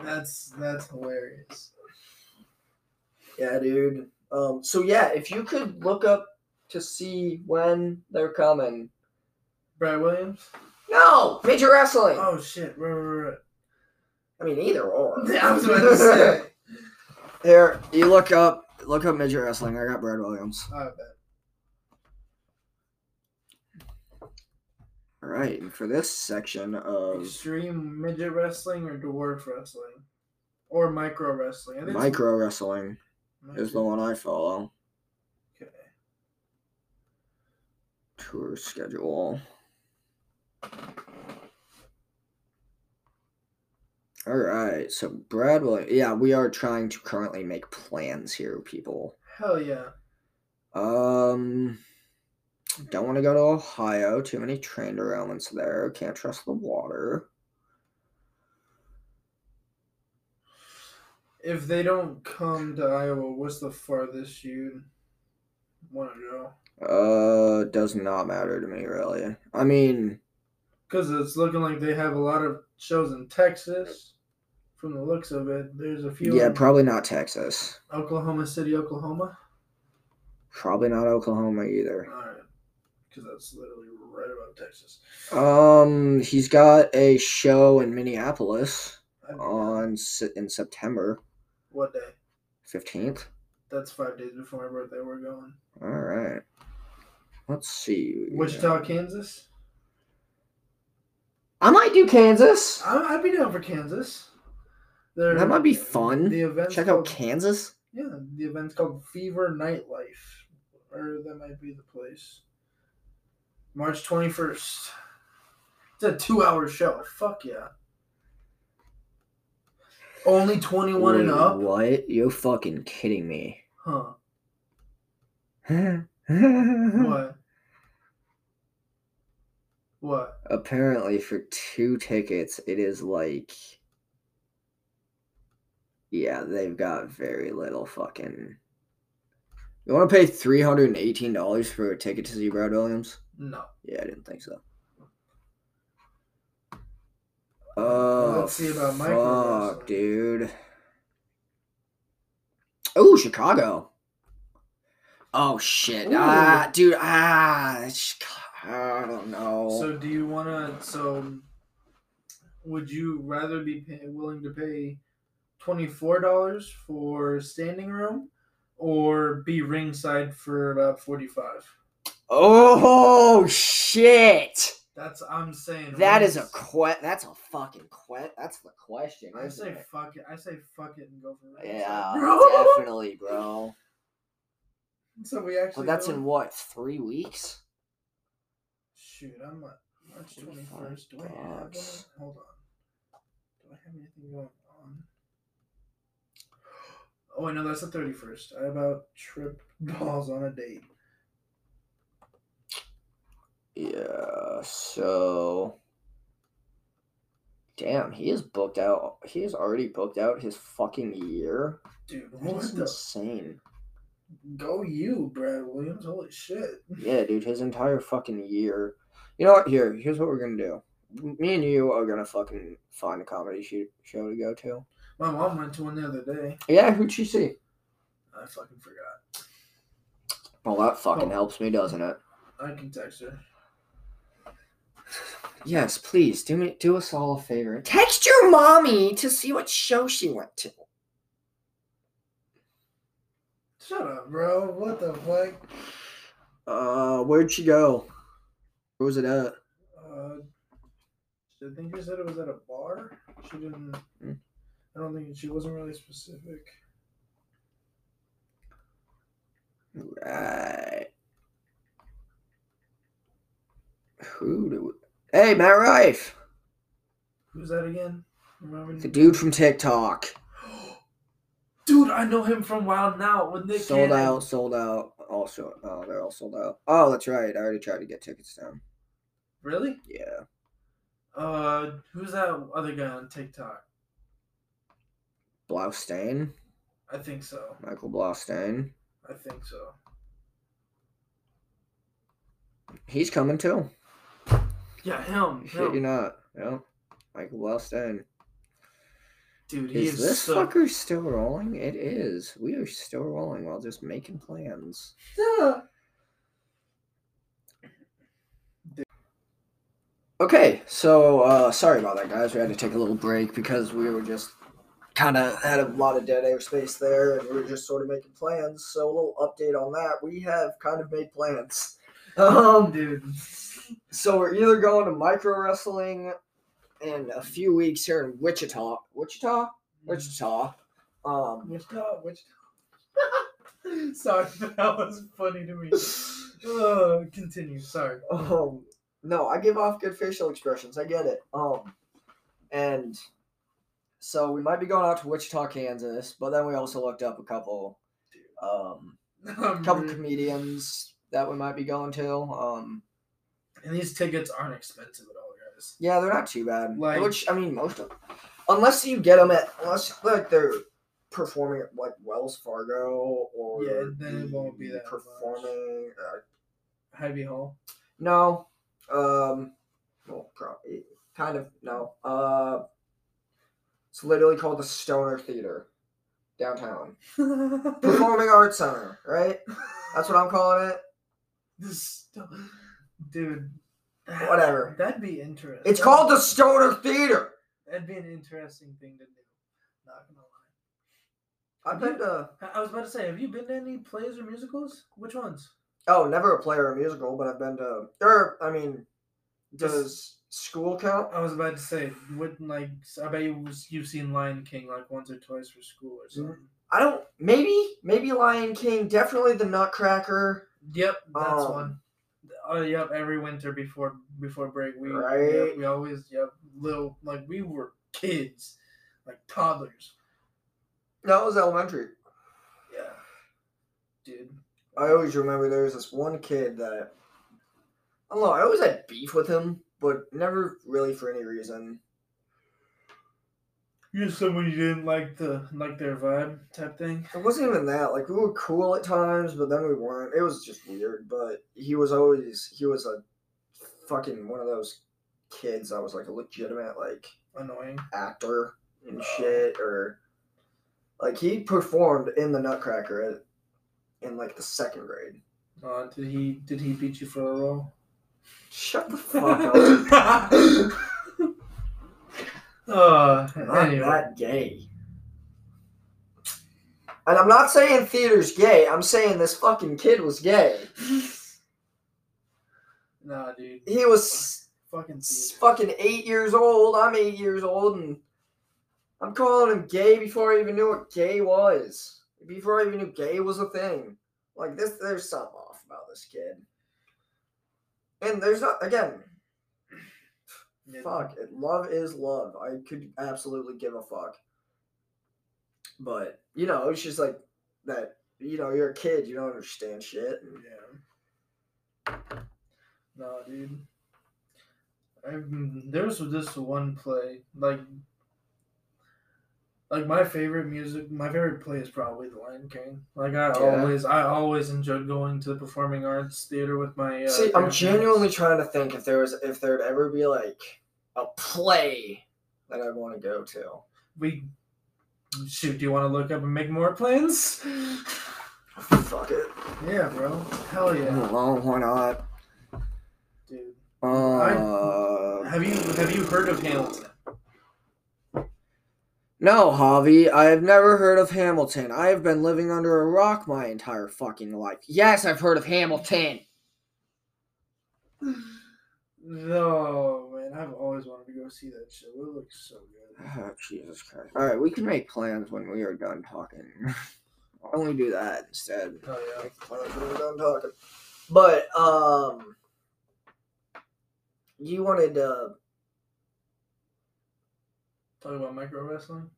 Speaker 2: That's that's hilarious.
Speaker 1: yeah dude um so yeah if you could look up to see when they're coming
Speaker 2: Brad Williams?
Speaker 1: no major wrestling
Speaker 2: Oh shit. Right, right, right.
Speaker 1: I mean either or
Speaker 2: I was about to say.
Speaker 1: Here, you look up look up midget wrestling. I got Brad Williams.
Speaker 2: I bet.
Speaker 1: All right, and for this section of
Speaker 2: Extreme midget wrestling or dwarf wrestling, or micro wrestling. I think it's
Speaker 1: micro wrestling is the one I follow.
Speaker 2: Okay.
Speaker 1: Tour schedule. All right, so Brad Williams. Yeah, we are trying to currently make plans here, people.
Speaker 2: Hell yeah.
Speaker 1: Um, don't want to go to Ohio. Too many train derailments there. Can't trust the water.
Speaker 2: If they don't come to Iowa, what's the farthest you'd want to go?
Speaker 1: Uh, does not matter to me really. I mean,
Speaker 2: Because it's looking like they have a lot of shows in Texas. From the looks of it, there's a few
Speaker 1: yeah, probably not Texas.
Speaker 2: Oklahoma City, Oklahoma.
Speaker 1: Probably not Oklahoma either.
Speaker 2: All right, because that's literally right above Texas.
Speaker 1: Um, he's got a show in Minneapolis on in September
Speaker 2: what day?
Speaker 1: fifteenth.
Speaker 2: That's five days before my birthday. We're going.
Speaker 1: All right. Let's see.
Speaker 2: Wichita, Kansas.
Speaker 1: I might do Kansas.
Speaker 2: I, I'd be down for Kansas. They're-
Speaker 1: That might be fun.
Speaker 2: The event.
Speaker 1: Check out Kansas.
Speaker 2: Yeah, the event's called Fever Nightlife, or that might be the place. March twenty first. It's a two-hour show. Fuck yeah. Only twenty-one and
Speaker 1: Wait,
Speaker 2: up,
Speaker 1: What? You're fucking kidding me.
Speaker 2: huh? [laughs]
Speaker 1: What?
Speaker 2: What?
Speaker 1: Apparently, for two tickets, it is like. Yeah, they've got very little fucking. You want to pay three hundred and eighteen dollars for a ticket to see Brad Williams?
Speaker 2: No.
Speaker 1: Yeah, I didn't think so. Oh,
Speaker 2: let's see about
Speaker 1: fuck, dude. Oh, Chicago. Oh shit!
Speaker 2: Ooh.
Speaker 1: Ah, dude. Ah, I don't know.
Speaker 2: So do you want to? So would you rather be pay, willing to pay twenty-four dollars for standing room, or be ringside for about forty-five?
Speaker 1: oh shit!
Speaker 2: That's I'm saying.
Speaker 1: That is a que. That's a fucking que. That's the question.
Speaker 2: I say
Speaker 1: it?
Speaker 2: fuck it. I say fuck it and go for ringside.
Speaker 1: Yeah,
Speaker 2: bro.
Speaker 1: definitely, bro. [laughs]
Speaker 2: So we actually.
Speaker 1: But that's
Speaker 2: go-
Speaker 1: in what three weeks?
Speaker 2: Shoot, I'm like March 21st. Do I have. Hold on. Do I have anything going on? Oh, I know that's the 31st. I about tripped [laughs] balls on a date.
Speaker 1: Yeah, so damn, he is booked out. He has already booked out his fucking year.
Speaker 2: Dude, what
Speaker 1: is
Speaker 2: the?
Speaker 1: insane.
Speaker 2: Go you, Brad Williams. Holy shit.
Speaker 1: Yeah, dude, his entire fucking year. You know what? Here, here's what we're gonna do. Me and you are gonna fucking find a comedy shoot, show to go to.
Speaker 2: My mom went to one the other day.
Speaker 1: Yeah, who'd she see?
Speaker 2: I fucking forgot.
Speaker 1: Well, that fucking
Speaker 2: Oh.
Speaker 1: helps me, doesn't it?
Speaker 2: I can text her.
Speaker 1: Yes, please do me do us all a favor. Text your mommy to see what show she went to.
Speaker 2: Shut up, bro. What the fuck?
Speaker 1: Uh, where'd she go? Where was it at?
Speaker 2: Uh, I think you said it was at a bar. She didn't.
Speaker 1: Hmm.
Speaker 2: I don't think she wasn't really specific.
Speaker 1: Right. Who do we... Hey, Matt Rife!
Speaker 2: Who's that again? Remember?
Speaker 1: The dude from TikTok. [gasps]
Speaker 2: Dude, I know him from Wild 'N Out when they
Speaker 1: sold out, sold out. Also, oh, they're all sold out. Oh, that's right. I already tried to get tickets down.
Speaker 2: Really?
Speaker 1: Yeah.
Speaker 2: Uh, who's that other guy on TikTok?
Speaker 1: Blaustein.
Speaker 2: I think so.
Speaker 1: Michael Blaustein.
Speaker 2: I think so.
Speaker 1: He's coming too.
Speaker 2: Yeah, him.
Speaker 1: Shit,
Speaker 2: him.
Speaker 1: you not. Yeah. Michael Blaustein.
Speaker 2: Dude,
Speaker 1: Is
Speaker 2: is,
Speaker 1: this
Speaker 2: so...
Speaker 1: fucker still rolling? It is. We are still rolling while just making plans. [laughs] Okay, so uh sorry about that guys. We had to take a little break because we were just kind of had a lot of dead air space there, and we were just sort of making plans. So a little update on that: we have kind of made plans. [laughs] Um,
Speaker 2: dude.
Speaker 1: so we're either going to micro wrestling in a few weeks here in Wichita, Wichita, Wichita. Um,
Speaker 2: Wichita, Wichita. [laughs] Sorry, [laughs] that was funny to me. Uh, continue. Sorry.
Speaker 1: um, no, I give off good facial expressions. I get it. Um, and so we might be going out to Wichita, Kansas, but then we also looked up a couple, um,
Speaker 2: I'm [laughs]
Speaker 1: couple [laughs] comedians that we might be going to. Um,
Speaker 2: and these tickets aren't expensive at all, guys.
Speaker 1: yeah, they're not too bad.
Speaker 2: Like-
Speaker 1: Which I mean, most of, unless you get them at unless like they're performing at like Wells Fargo or
Speaker 2: Yeah, then it won't be that
Speaker 1: performing. Uh,
Speaker 2: Hy-Vee Hall.
Speaker 1: no, um, well, probably kind of no. Uh, it's literally called the Stoner Theater downtown. [laughs] Performing Arts Center, right? That's what I'm calling it.
Speaker 2: This, dude. that-
Speaker 1: Whatever.
Speaker 2: That'd be interesting.
Speaker 1: It's called the Stoner Theater.
Speaker 2: That'd be an interesting thing to do. Not gonna lie.
Speaker 1: I've been to
Speaker 2: I- I was about to say, have you been to any plays or musicals? Which ones?
Speaker 1: oh, never a play or a musical, but I've been to. Or I mean, does school count?
Speaker 2: I was about to say, wouldn't like I bet you was, you've seen Lion King like once or twice for school or something.
Speaker 1: I don't. Maybe, maybe Lion King. Definitely the Nutcracker.
Speaker 2: Yep, that's
Speaker 1: Um,
Speaker 2: one. Oh, yep. Every winter before before break, we
Speaker 1: Right.
Speaker 2: yep, we always yep little like we were kids, like toddlers.
Speaker 1: That was elementary.
Speaker 2: Yeah, dude.
Speaker 1: I always remember there was this one kid that I don't know. I always had beef with him, but never really for any reason.
Speaker 2: You're someone you didn't like the like their vibe type thing.
Speaker 1: It wasn't even that. Like we were cool at times, but then we weren't. It was just weird. But he was always he was a fucking one of those kids that was like a legitimate like
Speaker 2: Annoying.
Speaker 1: actor and
Speaker 2: Oh.
Speaker 1: shit, or like he performed in the Nutcracker at, in like the second grade.
Speaker 2: Uh, did he did he beat you for a role?
Speaker 1: Shut the [laughs] fuck up. [laughs]
Speaker 2: uh,
Speaker 1: not
Speaker 2: anyway.
Speaker 1: that gay. And I'm not saying theater's gay. I'm saying this fucking kid was gay. [laughs]
Speaker 2: Nah, dude.
Speaker 1: He was
Speaker 2: Fucking theater.
Speaker 1: fucking eight years old. I'm eight years old, and I'm calling him gay before I even knew what gay was. Before I even knew gay was a thing. Like this, there's something off about this kid. And there's not again.
Speaker 2: Yeah.
Speaker 1: Fuck it. Love is love. I could absolutely give a fuck. But you know, it's just like that. You know, you're a kid. You don't understand shit. And
Speaker 2: Yeah. No, dude. I there was this one play like like my favorite music my favorite play is probably The Lion King. Like I
Speaker 1: Yeah.
Speaker 2: always I always enjoyed going to the performing arts theater with my uh,
Speaker 1: See, I'm genuinely trying to think if there was if there'd ever be like a play that I'd want to go to.
Speaker 2: we shoot, do you want to look up and make more plans? [sighs]
Speaker 1: Fuck it.
Speaker 2: yeah, bro. Hell yeah.
Speaker 1: Well, why not?
Speaker 2: Dude.
Speaker 1: Uh,
Speaker 2: Have you have you heard of Hamilton?
Speaker 1: No, Javi, I have never heard of Hamilton. I have been living under a rock my entire fucking life. Yes, I've heard of Hamilton. [sighs]
Speaker 2: No, man. I've always wanted to go see that show. It looks so good.
Speaker 1: Oh, Jesus Christ. All right, we can make plans when we are done talking. [laughs] Don't we do that instead?
Speaker 2: Oh yeah.
Speaker 1: Plans when we're done talking. But, um, you wanted to,
Speaker 2: Talk about micro wrestling.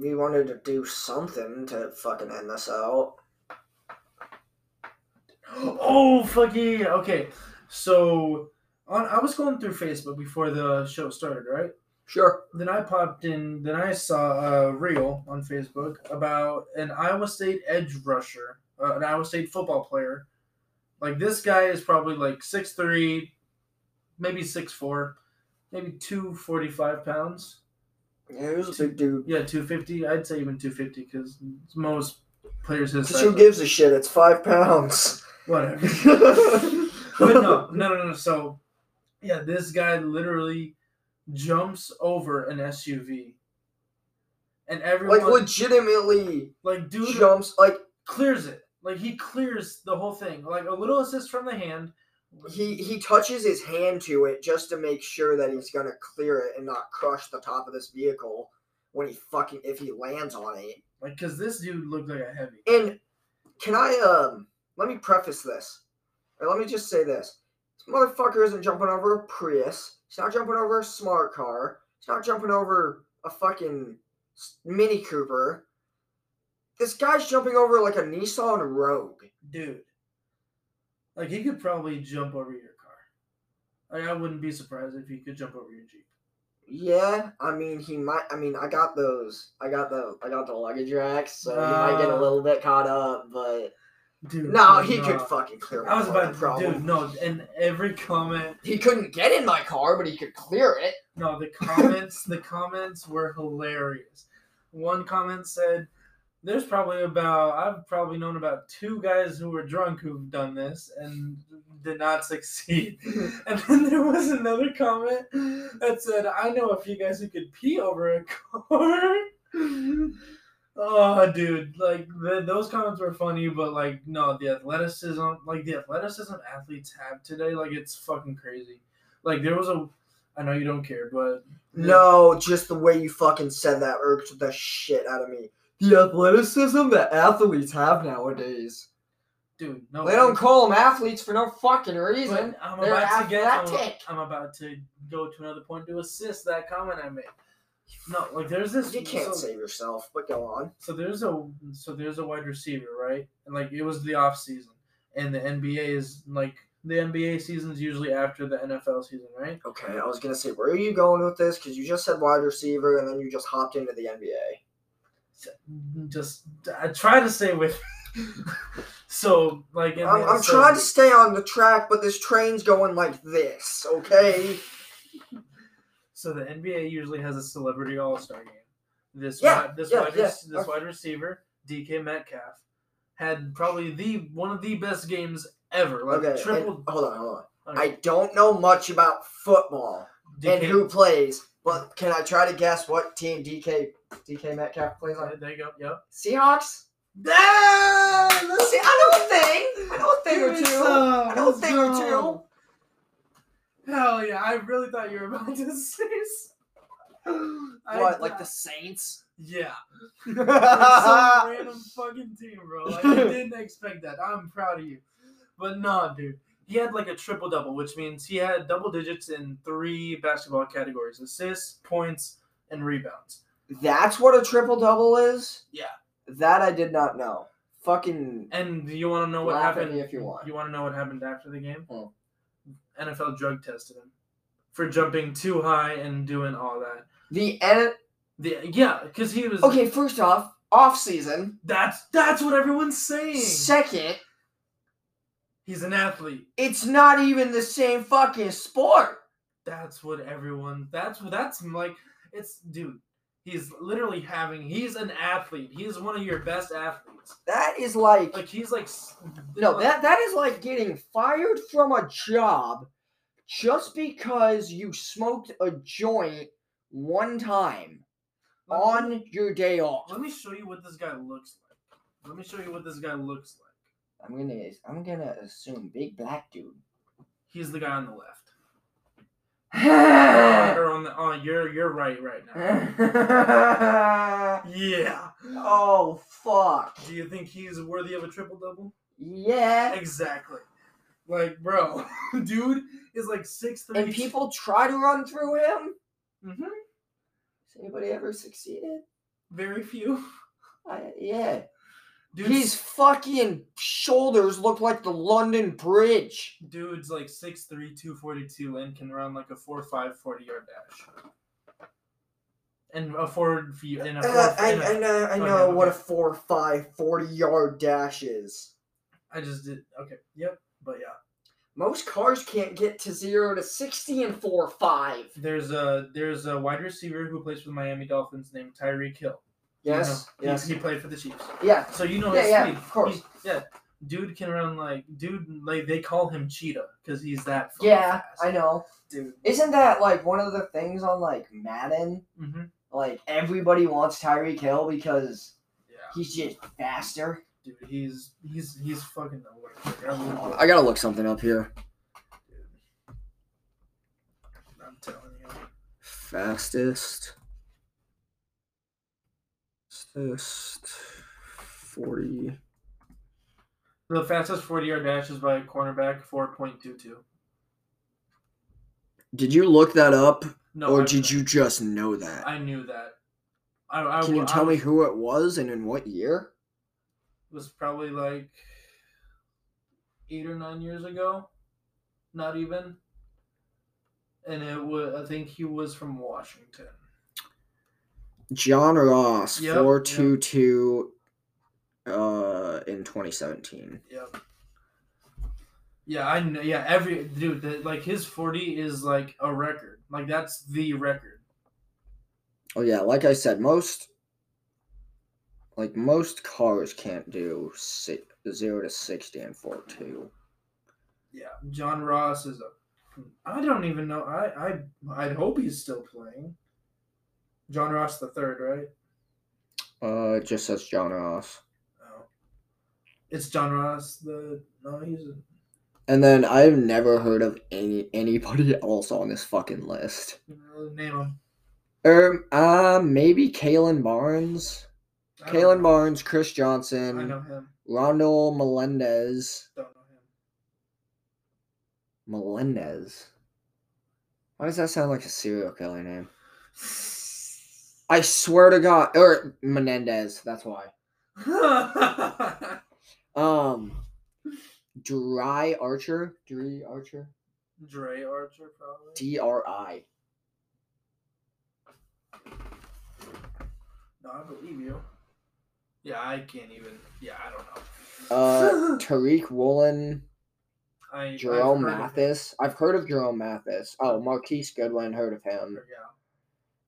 Speaker 1: we wanted to do something to fucking end this out. [gasps]
Speaker 2: Oh fuck yeah! Okay, so on I was going through Facebook before the show started, right?
Speaker 1: Sure.
Speaker 2: Then I popped in. Then I saw a reel on Facebook about an Iowa State edge rusher, uh, an Iowa State football player. Like this guy is probably like six three, maybe six four, maybe two forty five pounds.
Speaker 1: Yeah, he was a big dude.
Speaker 2: Yeah, two fifty. I'd say even two fifty because most players his
Speaker 1: Because
Speaker 2: size.
Speaker 1: who gives a shit? It's five pounds.
Speaker 2: Whatever. [laughs] But no, no, no, no. So, yeah, this guy literally jumps over an SUV and everyone
Speaker 1: Like legitimately
Speaker 2: like dude
Speaker 1: jumps. Like
Speaker 2: clears it. Like he clears the whole thing. Like a little assist from the hand.
Speaker 1: He he touches his hand to it just to make sure that he's gonna clear it and not crush the top of this vehicle when he fucking if he lands on it.
Speaker 2: Like, cause this dude looked like a heavy.
Speaker 1: And can I um let me preface this. Or let me just say this. This motherfucker isn't jumping over a Prius. He's not jumping over a smart car. He's not jumping over a fucking Mini Cooper. This guy's jumping over like a Nissan Rogue.
Speaker 2: Dude. Like he could probably jump over your car. Like I wouldn't be surprised if he could jump over your Jeep.
Speaker 1: Yeah, I mean he might. I mean I got those. I got the I got the luggage racks, so he might get a
Speaker 2: Uh,
Speaker 1: little bit caught up. But
Speaker 2: Dude.
Speaker 1: no, he could fucking clear.
Speaker 2: I was about to
Speaker 1: problem.
Speaker 2: dude, no, and every comment
Speaker 1: He couldn't get in my car, but he could clear it.
Speaker 2: No, the [laughs] comments the comments were hilarious. One comment said, "There's probably about I've probably known about two guys who were drunk who've done this and did not [laughs] succeed." [laughs] and then there was another comment that said, "I know a few guys who could pee over a car." [laughs] oh, dude! Like the, those comments were funny, but like no, the athleticism, like the athleticism athletes have today, like it's fucking crazy. Like there was a, I know you don't care, but
Speaker 1: No, just the way you fucking said that irked the shit out of me. The athleticism that athletes have nowadays.
Speaker 2: dude, no,
Speaker 1: They don't call them athletes for no fucking
Speaker 2: But
Speaker 1: reason.
Speaker 2: I'm
Speaker 1: They're
Speaker 2: about to get. I'm. I'm about to go to another point to assist that comment I made. No, like there's this.
Speaker 1: You can't
Speaker 2: so,
Speaker 1: save yourself, but go on.
Speaker 2: so there's a so there's a wide receiver, right? And like it was the off season, and the NBA is like the NBA season's usually after the NFL season, right?
Speaker 1: Okay, I was gonna say, where are you going with this? Because you just said wide receiver, and then you just hopped into the NBA.
Speaker 2: Just I try to stay with. [laughs] so like
Speaker 1: I'm, I'm
Speaker 2: so-
Speaker 1: trying to stay on the track, but this train's going like this. Okay. [laughs]
Speaker 2: So the NBA usually has a celebrity All Star game. This
Speaker 1: Yeah,
Speaker 2: wide, this
Speaker 1: yeah,
Speaker 2: wide,
Speaker 1: yeah.
Speaker 2: this wide receiver DK Metcalf had probably the one of the best games ever. Like
Speaker 1: Okay. and- hold on, hold on.
Speaker 2: okay,
Speaker 1: I don't know much about football and who plays, but can I try to guess what team DK DK Metcalf plays on?
Speaker 2: There you go. Yep.
Speaker 1: Seahawks. See, I know a thing. I know a thing or
Speaker 2: Give
Speaker 1: two.
Speaker 2: some.
Speaker 1: I know a
Speaker 2: Let's
Speaker 1: thing or
Speaker 2: go. Hell yeah! I really thought you were about to [laughs] say. s- I
Speaker 1: What, like
Speaker 2: thought-
Speaker 1: the Saints?
Speaker 2: Yeah. [laughs] Like some random fucking team, bro. Like I [laughs] didn't expect that. I'm proud of you. But no, dude. He had like a triple double, which means he had double digits in three basketball categories: assists, points, and rebounds.
Speaker 1: That's what a triple double is.
Speaker 2: Yeah.
Speaker 1: That I did not know. Fucking.
Speaker 2: And do you want to know what
Speaker 1: Laugh at
Speaker 2: happened?
Speaker 1: me if you want.
Speaker 2: You want to know what happened after the game?
Speaker 1: Hmm.
Speaker 2: NFL drug tested him for jumping too high and doing all that.
Speaker 1: The N.
Speaker 2: The, yeah, because he was
Speaker 1: Okay, first off, off season.
Speaker 2: That's that's what everyone's saying.
Speaker 1: Second,
Speaker 2: He's an athlete.
Speaker 1: it's not even the same fucking sport.
Speaker 2: That's what everyone. That's what that's like. It's dude. He's literally having. He's an athlete. He's one of your best athletes.
Speaker 1: That is like,
Speaker 2: Like he's like.
Speaker 1: no,
Speaker 2: like-
Speaker 1: that that is like getting fired from a job just because you smoked a joint one time on your day off.
Speaker 2: Let me show you what this guy looks like. Let me show you what this guy looks like.
Speaker 1: I'm gonna I'm gonna assume big black dude.
Speaker 2: He's the guy on the left. [laughs] on the. Oh, you're you're right right now. [laughs] Yeah.
Speaker 1: oh fuck.
Speaker 2: Do you think he's worthy of a triple double?
Speaker 1: Yeah.
Speaker 2: Exactly. Like, bro, [laughs] dude is like six three.
Speaker 1: And people try to run through him.
Speaker 2: Mm-hmm.
Speaker 1: Has anybody ever succeeded?
Speaker 2: Very few. [laughs]
Speaker 1: I, yeah.
Speaker 2: Dude's,
Speaker 1: His fucking shoulders look like the London Bridge.
Speaker 2: dude's like 6'3", 242 and can run like a 4'5", 40 yard dash. And a forward view and a
Speaker 1: Uh,
Speaker 2: four,
Speaker 1: I,
Speaker 2: and a-
Speaker 1: I know, I
Speaker 2: okay,
Speaker 1: know what a 4 5 40 yard dash is.
Speaker 2: I just did okay. Yep. But yeah,
Speaker 1: Most cars can't get to 0 to 60 in 4 5.
Speaker 2: there's a there's a wide receiver who plays for the Miami Dolphins named Tyreek Hill. You
Speaker 1: Yes,
Speaker 2: know,
Speaker 1: yes.
Speaker 2: he, he played for the Chiefs.
Speaker 1: Yeah,
Speaker 2: So you know
Speaker 1: Yeah,
Speaker 2: his
Speaker 1: yeah,
Speaker 2: speed.
Speaker 1: of course.
Speaker 2: He's- yeah, dude can run like dude like they call him Cheetah because he's that.
Speaker 1: yeah,
Speaker 2: fast.
Speaker 1: I know.
Speaker 2: dude.
Speaker 1: Isn't that like one of the things on like Madden?
Speaker 2: hmm
Speaker 1: Like everybody wants Tyreek Hill because
Speaker 2: Yeah,
Speaker 1: he's just faster.
Speaker 2: dude, he's he's he's fucking. I love
Speaker 1: I gotta look something up here.
Speaker 2: I'm telling you.
Speaker 1: Fastest. Fastest. 40.
Speaker 2: The fastest 40 yard dash is by a cornerback, 4.22.
Speaker 1: Did you look that up
Speaker 2: No,
Speaker 1: or
Speaker 2: I,
Speaker 1: did you just know that?
Speaker 2: I knew that. I, I,
Speaker 1: Can you tell me who it was and in what year?
Speaker 2: It was probably like eight or nine years ago, not even. And it was, I think he was from Washington.
Speaker 1: John Ross,
Speaker 2: Yep,
Speaker 1: 422 uh in 2017.
Speaker 2: Yep. Yeah, I know. Yeah, every dude, that, like his forty is like a record. Like that's the record.
Speaker 1: Oh yeah, like I said, most like most cars can't do si- 0 to 60 in 42.
Speaker 2: Yeah, John Ross is a. I don't even know. I I I hope he's still playing. John Ross the third, right?
Speaker 1: Uh it just says John Ross.
Speaker 2: Oh, it's John Ross the. No, he's. A,
Speaker 1: And then I've never heard of any anybody [laughs] else on this fucking list.
Speaker 2: name him.
Speaker 1: Um, uh, maybe Kalon Barnes,
Speaker 2: Kalon.
Speaker 1: Barnes, Chris Johnson.
Speaker 2: I know him.
Speaker 1: Rondel Melendez,
Speaker 2: Don't know him.
Speaker 1: Melendez. Why does that sound like a serial killer name? [laughs] I swear to God, or Menendez. That's why. [laughs] Um, Dry Archer, Dre Archer,
Speaker 2: Dre Archer, probably.
Speaker 1: D R I.
Speaker 2: No, I believe you. Yeah, I can't even. Yeah, I don't know.
Speaker 1: Uh, [laughs] Tariq Woolen,
Speaker 2: I, I've
Speaker 1: Jerome
Speaker 2: him.
Speaker 1: Mathis. I've heard of Jerome Mathis. Oh, Marquise Goodwin, heard of him.
Speaker 2: Yeah.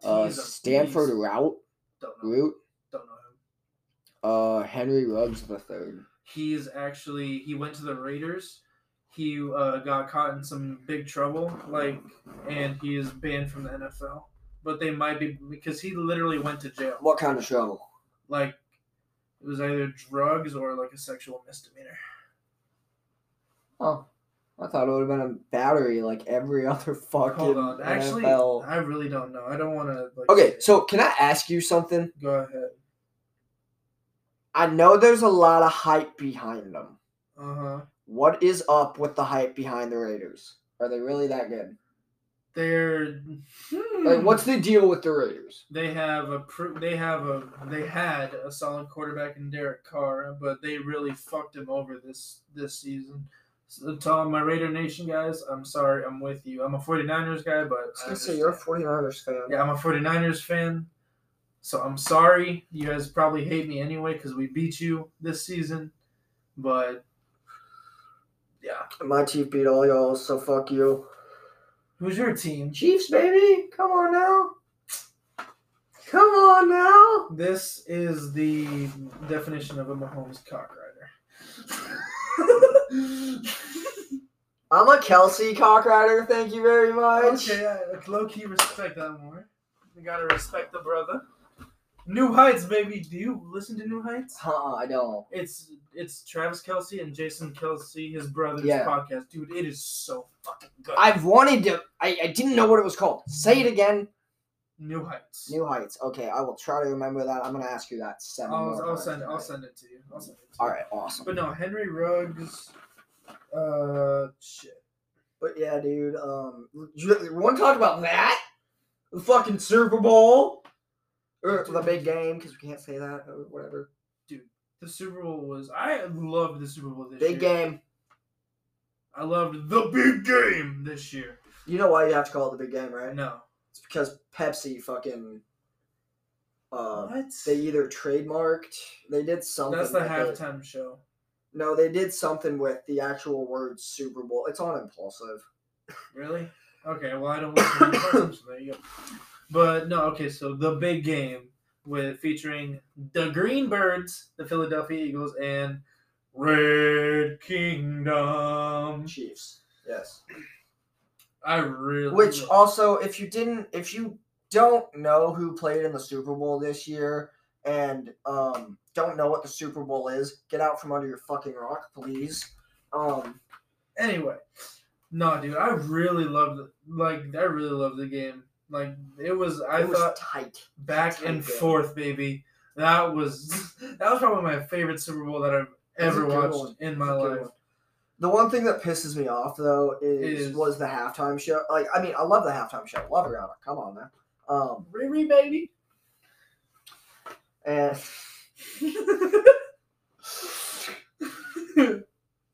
Speaker 1: Uh,
Speaker 2: a
Speaker 1: Stanford
Speaker 2: beast.
Speaker 1: Routt,
Speaker 2: Don't know.
Speaker 1: Routt.
Speaker 2: Don't know him.
Speaker 1: Uh, Henry Ruggs the third.
Speaker 2: He's actually he went to the Raiders. He uh, got caught in some big trouble, like, and he is banned from the NFL. But they might be because he literally went to jail.
Speaker 1: What kind of trouble?
Speaker 2: Like, it was either drugs or like a sexual misdemeanor.
Speaker 1: Oh, I thought it would have been a battery like every [laughs] other fucking
Speaker 2: Hold on, actually,
Speaker 1: NFL.
Speaker 2: I really don't know. I don't want to. Like,
Speaker 1: Okay, so can I ask you something?
Speaker 2: go ahead.
Speaker 1: I know there's a lot of hype behind them.
Speaker 2: Uh huh.
Speaker 1: What is up with the hype behind the Raiders? Are they really that good?
Speaker 2: They're
Speaker 1: Like, what's the deal with the Raiders?
Speaker 2: they have a they have a they had a solid quarterback in Derek Carr, but they really fucked him over this this season. So to all my Raider Nation guys, I'm sorry, I'm with you. I'm a 49ers guy, but I understand.
Speaker 1: 49ers fan.
Speaker 2: yeah, I'm a 49ers fan. So I'm sorry. You guys probably hate me anyway because we beat you this season. But yeah,
Speaker 1: My team beat all y'all, so fuck you.
Speaker 2: who's your team?
Speaker 1: Chiefs, baby! Come on now! Come on now!
Speaker 2: This is the definition of a Mahomes cockrider. [laughs]
Speaker 1: I'm a Kelce cockrider, thank you very much.
Speaker 2: okay, I low key respect that more. You gotta respect the brother. New Heights, baby. Do you listen to New Heights?
Speaker 1: Huh, I don't.
Speaker 2: It's it's Travis Kelce and Jason Kelce, his brother's
Speaker 1: Yeah.
Speaker 2: podcast. Dude, it is so fucking good.
Speaker 1: I've wanted to. I, I didn't know what it was called. Say it again.
Speaker 2: New Heights.
Speaker 1: New Heights. Okay, I will try to remember that. I'm gonna ask you that seven
Speaker 2: I'll,
Speaker 1: more
Speaker 2: I'll send I'll send it to you. I'll send it to
Speaker 1: All
Speaker 2: you.
Speaker 1: right, awesome.
Speaker 2: But no, Henry Ruggs. Uh, shit.
Speaker 1: But yeah, dude. Um, you want to talk about that? The fucking Super Bowl or the big game? Because we can't say that or whatever.
Speaker 2: Dude, the Super Bowl was. I loved the Super Bowl this
Speaker 1: Big
Speaker 2: year.
Speaker 1: game.
Speaker 2: I loved the big game this year.
Speaker 1: You know why you have to call it the big game, right?
Speaker 2: No.
Speaker 1: It's because Pepsi fucking. Uh,
Speaker 2: what?
Speaker 1: they either trademarked. They did something.
Speaker 2: That's the
Speaker 1: it.
Speaker 2: halftime show.
Speaker 1: No, they did something with the actual word Super Bowl. It's on Impaulsive.
Speaker 2: Really? Okay. Well, I don't listen to so there you go. But no. Okay. So the big game with featuring the Green Birds, the Philadelphia Eagles, and Red Kingdom.
Speaker 1: Chiefs. Yes.
Speaker 2: I really.
Speaker 1: Which also, if you didn't, if you don't know who played in the Super Bowl this year and um don't know what the Super Bowl is, get out from under your fucking rock, please. Um
Speaker 2: Anyway, no, dude, I really loved like I really loved the game. Like it was, I
Speaker 1: it was
Speaker 2: thought
Speaker 1: tight.
Speaker 2: back
Speaker 1: tight
Speaker 2: and
Speaker 1: game.
Speaker 2: forth, baby. That was that was probably my favorite Super Bowl that I've
Speaker 1: It was a
Speaker 2: ever watched
Speaker 1: one.
Speaker 2: in my
Speaker 1: was a good
Speaker 2: life.
Speaker 1: one. The one thing that pisses me off though is,
Speaker 2: Is-
Speaker 1: was the halftime show. Like, I mean, I love the halftime show. Love Rihanna. Come on man. Um,
Speaker 2: Riri, baby.
Speaker 1: and
Speaker 2: I
Speaker 1: it's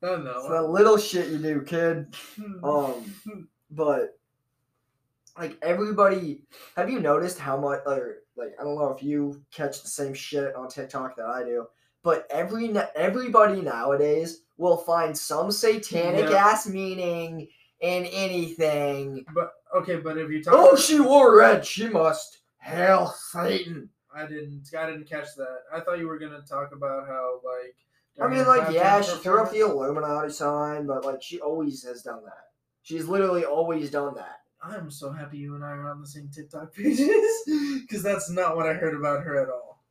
Speaker 2: know.
Speaker 1: the little shit you do, kid. Um, but like everybody, have you noticed how much? Or like, I don't know if you catch the same shit on TikTok that I do, but every everybody nowadays will find some satanic
Speaker 2: Yeah.
Speaker 1: ass meaning in anything.
Speaker 2: but okay, but if you talk,
Speaker 1: Oh, she wore red. She must hail Satan.
Speaker 2: I didn't. I didn't catch that. I thought you were gonna talk about how like.
Speaker 1: I mean, like, yeah, she threw up the Illuminati sign, but like, she always has done that. She's literally always done that.
Speaker 2: I'm so happy you and I are on the same TikTok pages [laughs] because that's not what I heard about her at all.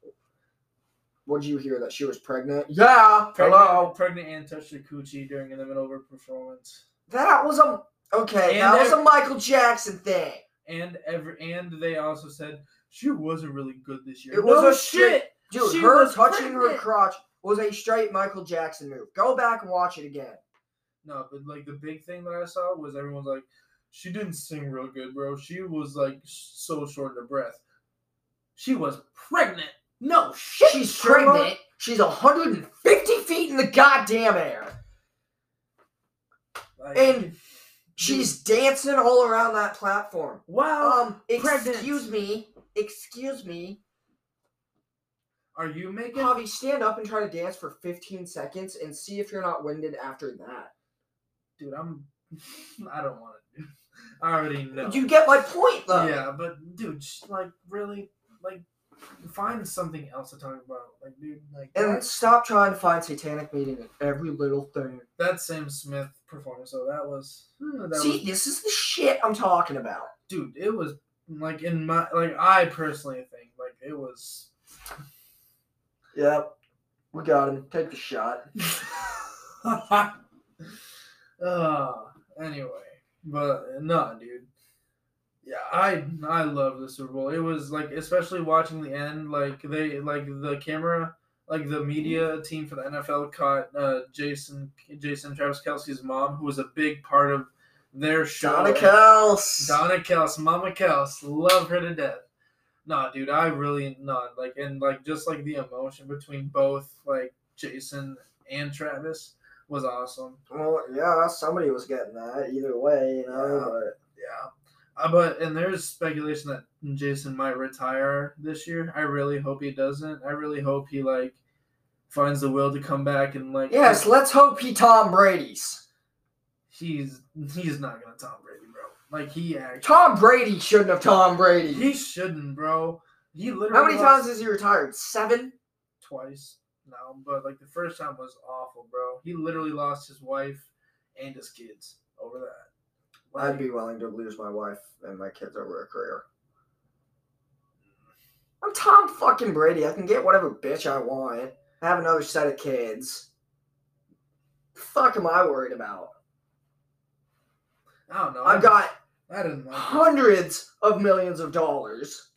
Speaker 1: What did you hear that she was pregnant? Yeah.
Speaker 2: Pregnant,
Speaker 1: Hello.
Speaker 2: pregnant and touched her coochie during in the middle of her performance,
Speaker 1: That was a okay.
Speaker 2: And
Speaker 1: that was a Michael Jackson thing.
Speaker 2: and every and they also said she wasn't really good this year.
Speaker 1: It was
Speaker 2: No
Speaker 1: a shit- Dude,
Speaker 2: She
Speaker 1: her touching her crotch was a straight Michael Jackson move. Go back and watch it again.
Speaker 2: No, but like the big thing that I saw was everyone's like, she didn't sing real good, bro. She was like so short of breath. She was pregnant. No shit.
Speaker 1: She's pregnant. She's 150 feet in the goddamn air.
Speaker 2: Like,
Speaker 1: And She's dancing all around that platform.
Speaker 2: wow.
Speaker 1: Um,
Speaker 2: pregnant.
Speaker 1: excuse me. Excuse me.
Speaker 2: are you making?
Speaker 1: Javi, stand up and try to dance for 15 seconds and see if you're not winded after that.
Speaker 2: Dude, I'm. [laughs] I don't want to. do. [laughs] I already know.
Speaker 1: You get my point, though.
Speaker 2: Yeah, but dude, sh- like really, like find something else to talk about. Like, dude, like
Speaker 1: And stop trying to find satanic meaning in every little thing.
Speaker 2: that Sam Smith performance. So that was. hmm, That
Speaker 1: See,
Speaker 2: was,
Speaker 1: this is the shit I'm talking about.
Speaker 2: dude, it was like in my like I personally think like it was.
Speaker 1: Yep. We got him. Take the shot. [laughs]
Speaker 2: uh, anyway, but no, dude. Yeah, I I love the Super Bowl. It was like especially watching the end, like they like the camera, like the media team for the NFL caught uh, Jason Jason Travis Kelce's mom, who was a big part of their show.
Speaker 1: Donna Kelce.
Speaker 2: Donna Kelce, Mama Kelce, love her to death. Nah, dude, I really not like and like just like the emotion between both like Jason and Travis was awesome.
Speaker 1: Well, yeah, somebody was getting that either way, you know.
Speaker 2: Yeah.
Speaker 1: But
Speaker 2: Yeah. Uh, but and there's speculation that Jason might retire this year. I really hope he doesn't. I really hope he like finds the will to come back and like
Speaker 1: yes, let's hope he Tom Brady's.
Speaker 2: he's he's not gonna Tom Brady, bro. Like he actually
Speaker 1: Tom Brady shouldn't have Tom Brady.
Speaker 2: he shouldn't, bro. He literally
Speaker 1: How many
Speaker 2: lost
Speaker 1: times has he retired? Seven.
Speaker 2: twice now, but like the first time was awful, bro. He literally lost his wife and his kids over that.
Speaker 1: I'd be willing to lose my wife and my kids over a career. I'm Tom fucking Brady. I can get whatever bitch I want. I have another set of kids. The fuck am I worried about?
Speaker 2: I don't know.
Speaker 1: I've got
Speaker 2: I didn't like it.
Speaker 1: hundreds of millions of dollars.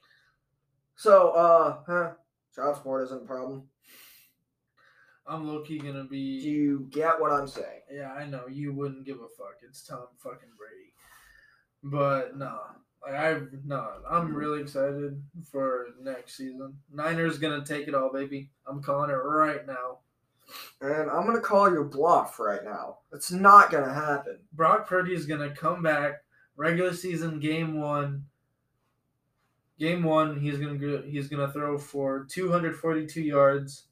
Speaker 1: So, uh, huh, child support isn't a problem.
Speaker 2: I'm low key gonna be.
Speaker 1: Do you get what I'm saying?
Speaker 2: Yeah, I know you wouldn't give a fuck. It's Tom fucking Brady. But no, like I no, I'm really excited for next season. Niners gonna take it all, baby. I'm calling it right now.
Speaker 1: And I'm gonna call your bluff right now. It's not gonna happen.
Speaker 2: Brock Purdy is gonna come back regular season game one. Game one, he's gonna go, he's gonna throw for 242 yards,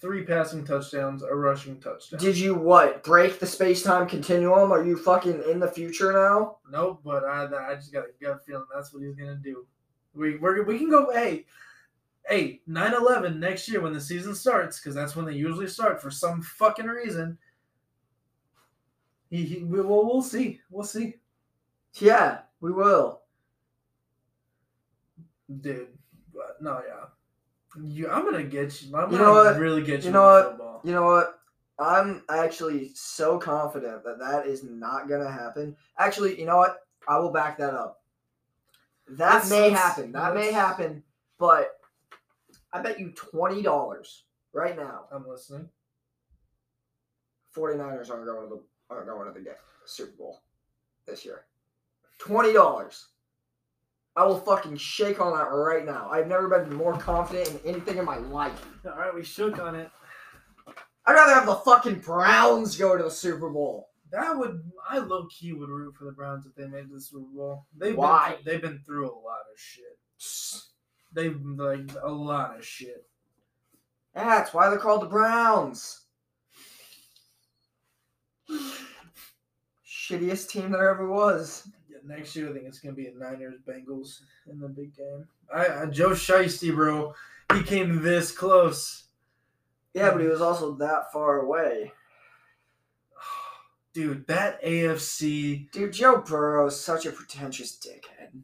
Speaker 2: three passing touchdowns, a rushing touchdown.
Speaker 1: Did you what? Break the space time continuum? Are you fucking in the future now?
Speaker 2: Nope, but I I just got a gut feeling that's what he's gonna do. We we're, we can go hey hey 9-11 next year when the season starts because that's when they usually start for some fucking reason. He, he we, well we'll see we'll see.
Speaker 1: Yeah, we will.
Speaker 2: dude. But no, yeah. You, I'm gonna get you. I'm
Speaker 1: You
Speaker 2: gonna
Speaker 1: know what?
Speaker 2: really get you.
Speaker 1: You know what?
Speaker 2: Football.
Speaker 1: You know what? I'm actually so confident that that is not gonna happen. Actually, you know what? I will back that up. That may happen. That may happen, but I bet you twenty dollars right now.
Speaker 2: I'm listening.
Speaker 1: 49ers aren't going to the aren't going to the Super Bowl this year. Twenty dollars. I will fucking shake on that right now. I've never been more confident in anything in my life.
Speaker 2: All right, we shook on it.
Speaker 1: I'd rather have the fucking Browns go to the Super Bowl.
Speaker 2: That would I low key would root for the Browns if they made the Super Bowl. They've
Speaker 1: Why?
Speaker 2: Been, they've been through a lot of shit. They've like a lot of shit.
Speaker 1: That's why they're called the Browns. Shittiest team there ever was.
Speaker 2: Yeah, next year I think it's gonna be a Niners Bengals in the big game. I, I Joe Shiesty, bro, he came this close.
Speaker 1: Yeah, but he was also that far away. [sighs]
Speaker 2: Dude, that AFC,
Speaker 1: Dude, Joe Burrow is such a pretentious dickhead.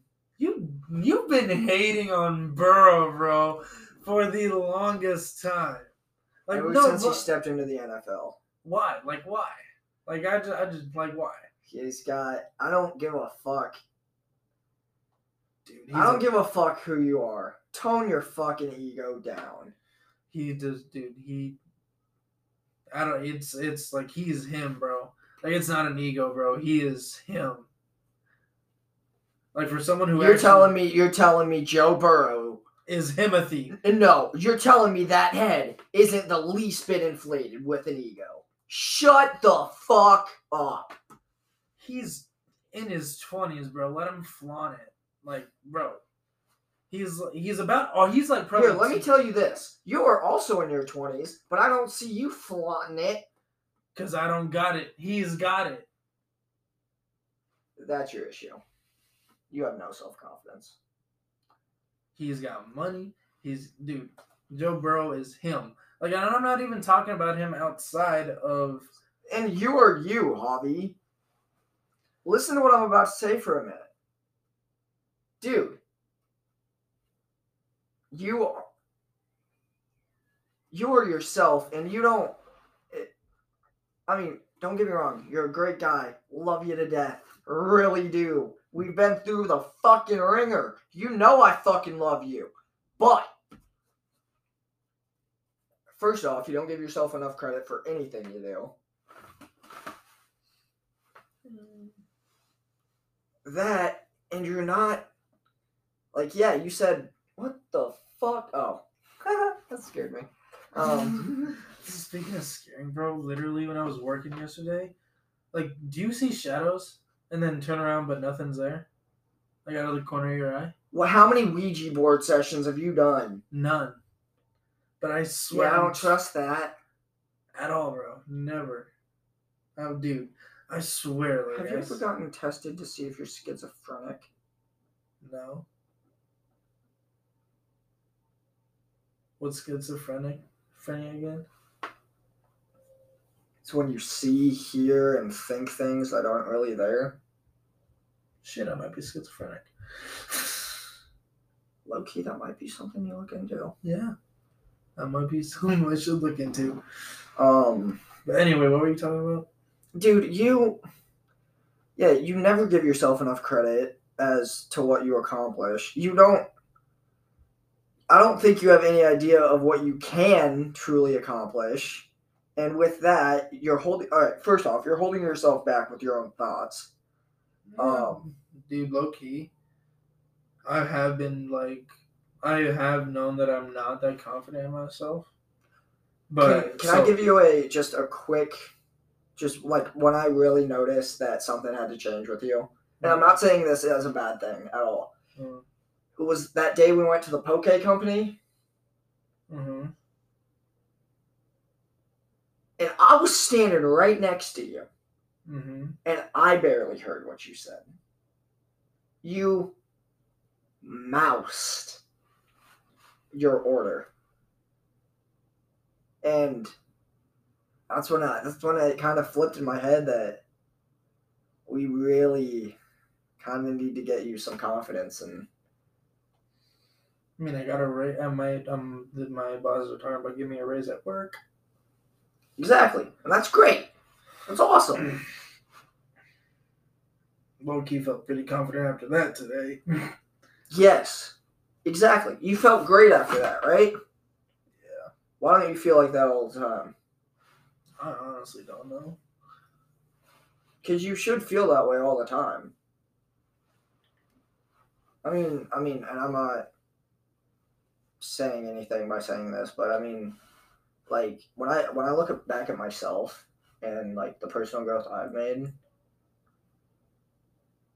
Speaker 2: You you've been hating on Burrow, bro, for the longest time. Like
Speaker 1: Ever
Speaker 2: no,
Speaker 1: since he stepped into the NFL.
Speaker 2: why? Like why? Like I just, I just like why?
Speaker 1: He's got. I don't give a fuck.
Speaker 2: Dude,
Speaker 1: I don't
Speaker 2: a-
Speaker 1: give a fuck who you are. Tone your fucking ego down.
Speaker 2: He just, dude, he. I don't. It's it's like he's him, bro. Like it's not an ego, bro. He is him. Like for someone who
Speaker 1: You're
Speaker 2: actually
Speaker 1: telling me. You're telling me Joe Burrow.
Speaker 2: is Himothy.
Speaker 1: No, you're telling me that head isn't the least bit inflated with an ego. Shut the fuck up.
Speaker 2: He's in his twenties, bro. Let him flaunt it. Like, bro. He's he's about. Oh, he's like probably.
Speaker 1: Here, let me tell you this. You are also in your 20s, but I don't see you flaunting it.
Speaker 2: Because I don't got it. He's got it.
Speaker 1: That's your issue. You have no self confidence.
Speaker 2: He's got money. He's dude. Joe Burrow is him. Like, I'm not even talking about him outside of
Speaker 1: And you are you, Javi. Listen to what I'm about to say for a minute. Dude, you are, you are yourself, and you don't. It, I mean, don't get me wrong. You're a great guy. Love you to death. Really do. We've been through the fucking ringer. You know I fucking love you. But first off, you don't give yourself enough credit for anything you do. that and you're not like yeah you said what the fuck oh [laughs] that scared me um [laughs]
Speaker 2: Speaking of scaring, bro, literally when I was working yesterday, like, do you see shadows and then turn around but nothing's there? Like out of the corner of your eye?
Speaker 1: well how many ouija board sessions have you done
Speaker 2: None. But I swear,
Speaker 1: yeah i don't trust that
Speaker 2: at all, bro. Never. Oh, dude, I swear, like,
Speaker 1: have
Speaker 2: I
Speaker 1: you
Speaker 2: s-
Speaker 1: ever gotten tested to see if you're schizophrenic
Speaker 2: no. What's schizophrenic? Friendly again?
Speaker 1: it's when you see hear and think things that aren't really there
Speaker 2: Shit, I might be schizophrenic. [sighs]
Speaker 1: low key that might be something you look into
Speaker 2: yeah, that might be [laughs] something I should look into.
Speaker 1: um
Speaker 2: But anyway, what were you talking about?
Speaker 1: dude you yeah you never give yourself enough credit as to what you accomplish you don't i don't think you have any idea of what you can truly accomplish and with that you're holding all right first off you're holding yourself back with your own thoughts Um,
Speaker 2: dude, low key, I have been like, I have known that I'm not that confident in myself. But
Speaker 1: can, can
Speaker 2: so-
Speaker 1: i give you a just a quick just like when i really noticed that something had to change with you and i'm not saying this as a bad thing at all
Speaker 2: Mm.
Speaker 1: it was that day we went to the poke company
Speaker 2: Mm-hmm.
Speaker 1: and I was standing right next to you,
Speaker 2: Mhm.
Speaker 1: and I barely heard what you said. You moused your order, and that's when I that's when it kind of flipped in my head that we really kind of need to get you some confidence and
Speaker 2: I mean, I got a raise. I might. Um, my bosses are talking about giving me a raise at work.
Speaker 1: Exactly. And that's great. That's awesome. Mm.
Speaker 2: Low key felt pretty confident after that today. [laughs]
Speaker 1: yes. Exactly. You felt great after that, right?
Speaker 2: Yeah.
Speaker 1: Why don't you feel like that all the time?
Speaker 2: I honestly don't know.
Speaker 1: Because you should feel that way all the time. I mean, I mean, and I'm not saying anything by saying this, but I mean, like when I when I look back at myself and like the personal growth I've made,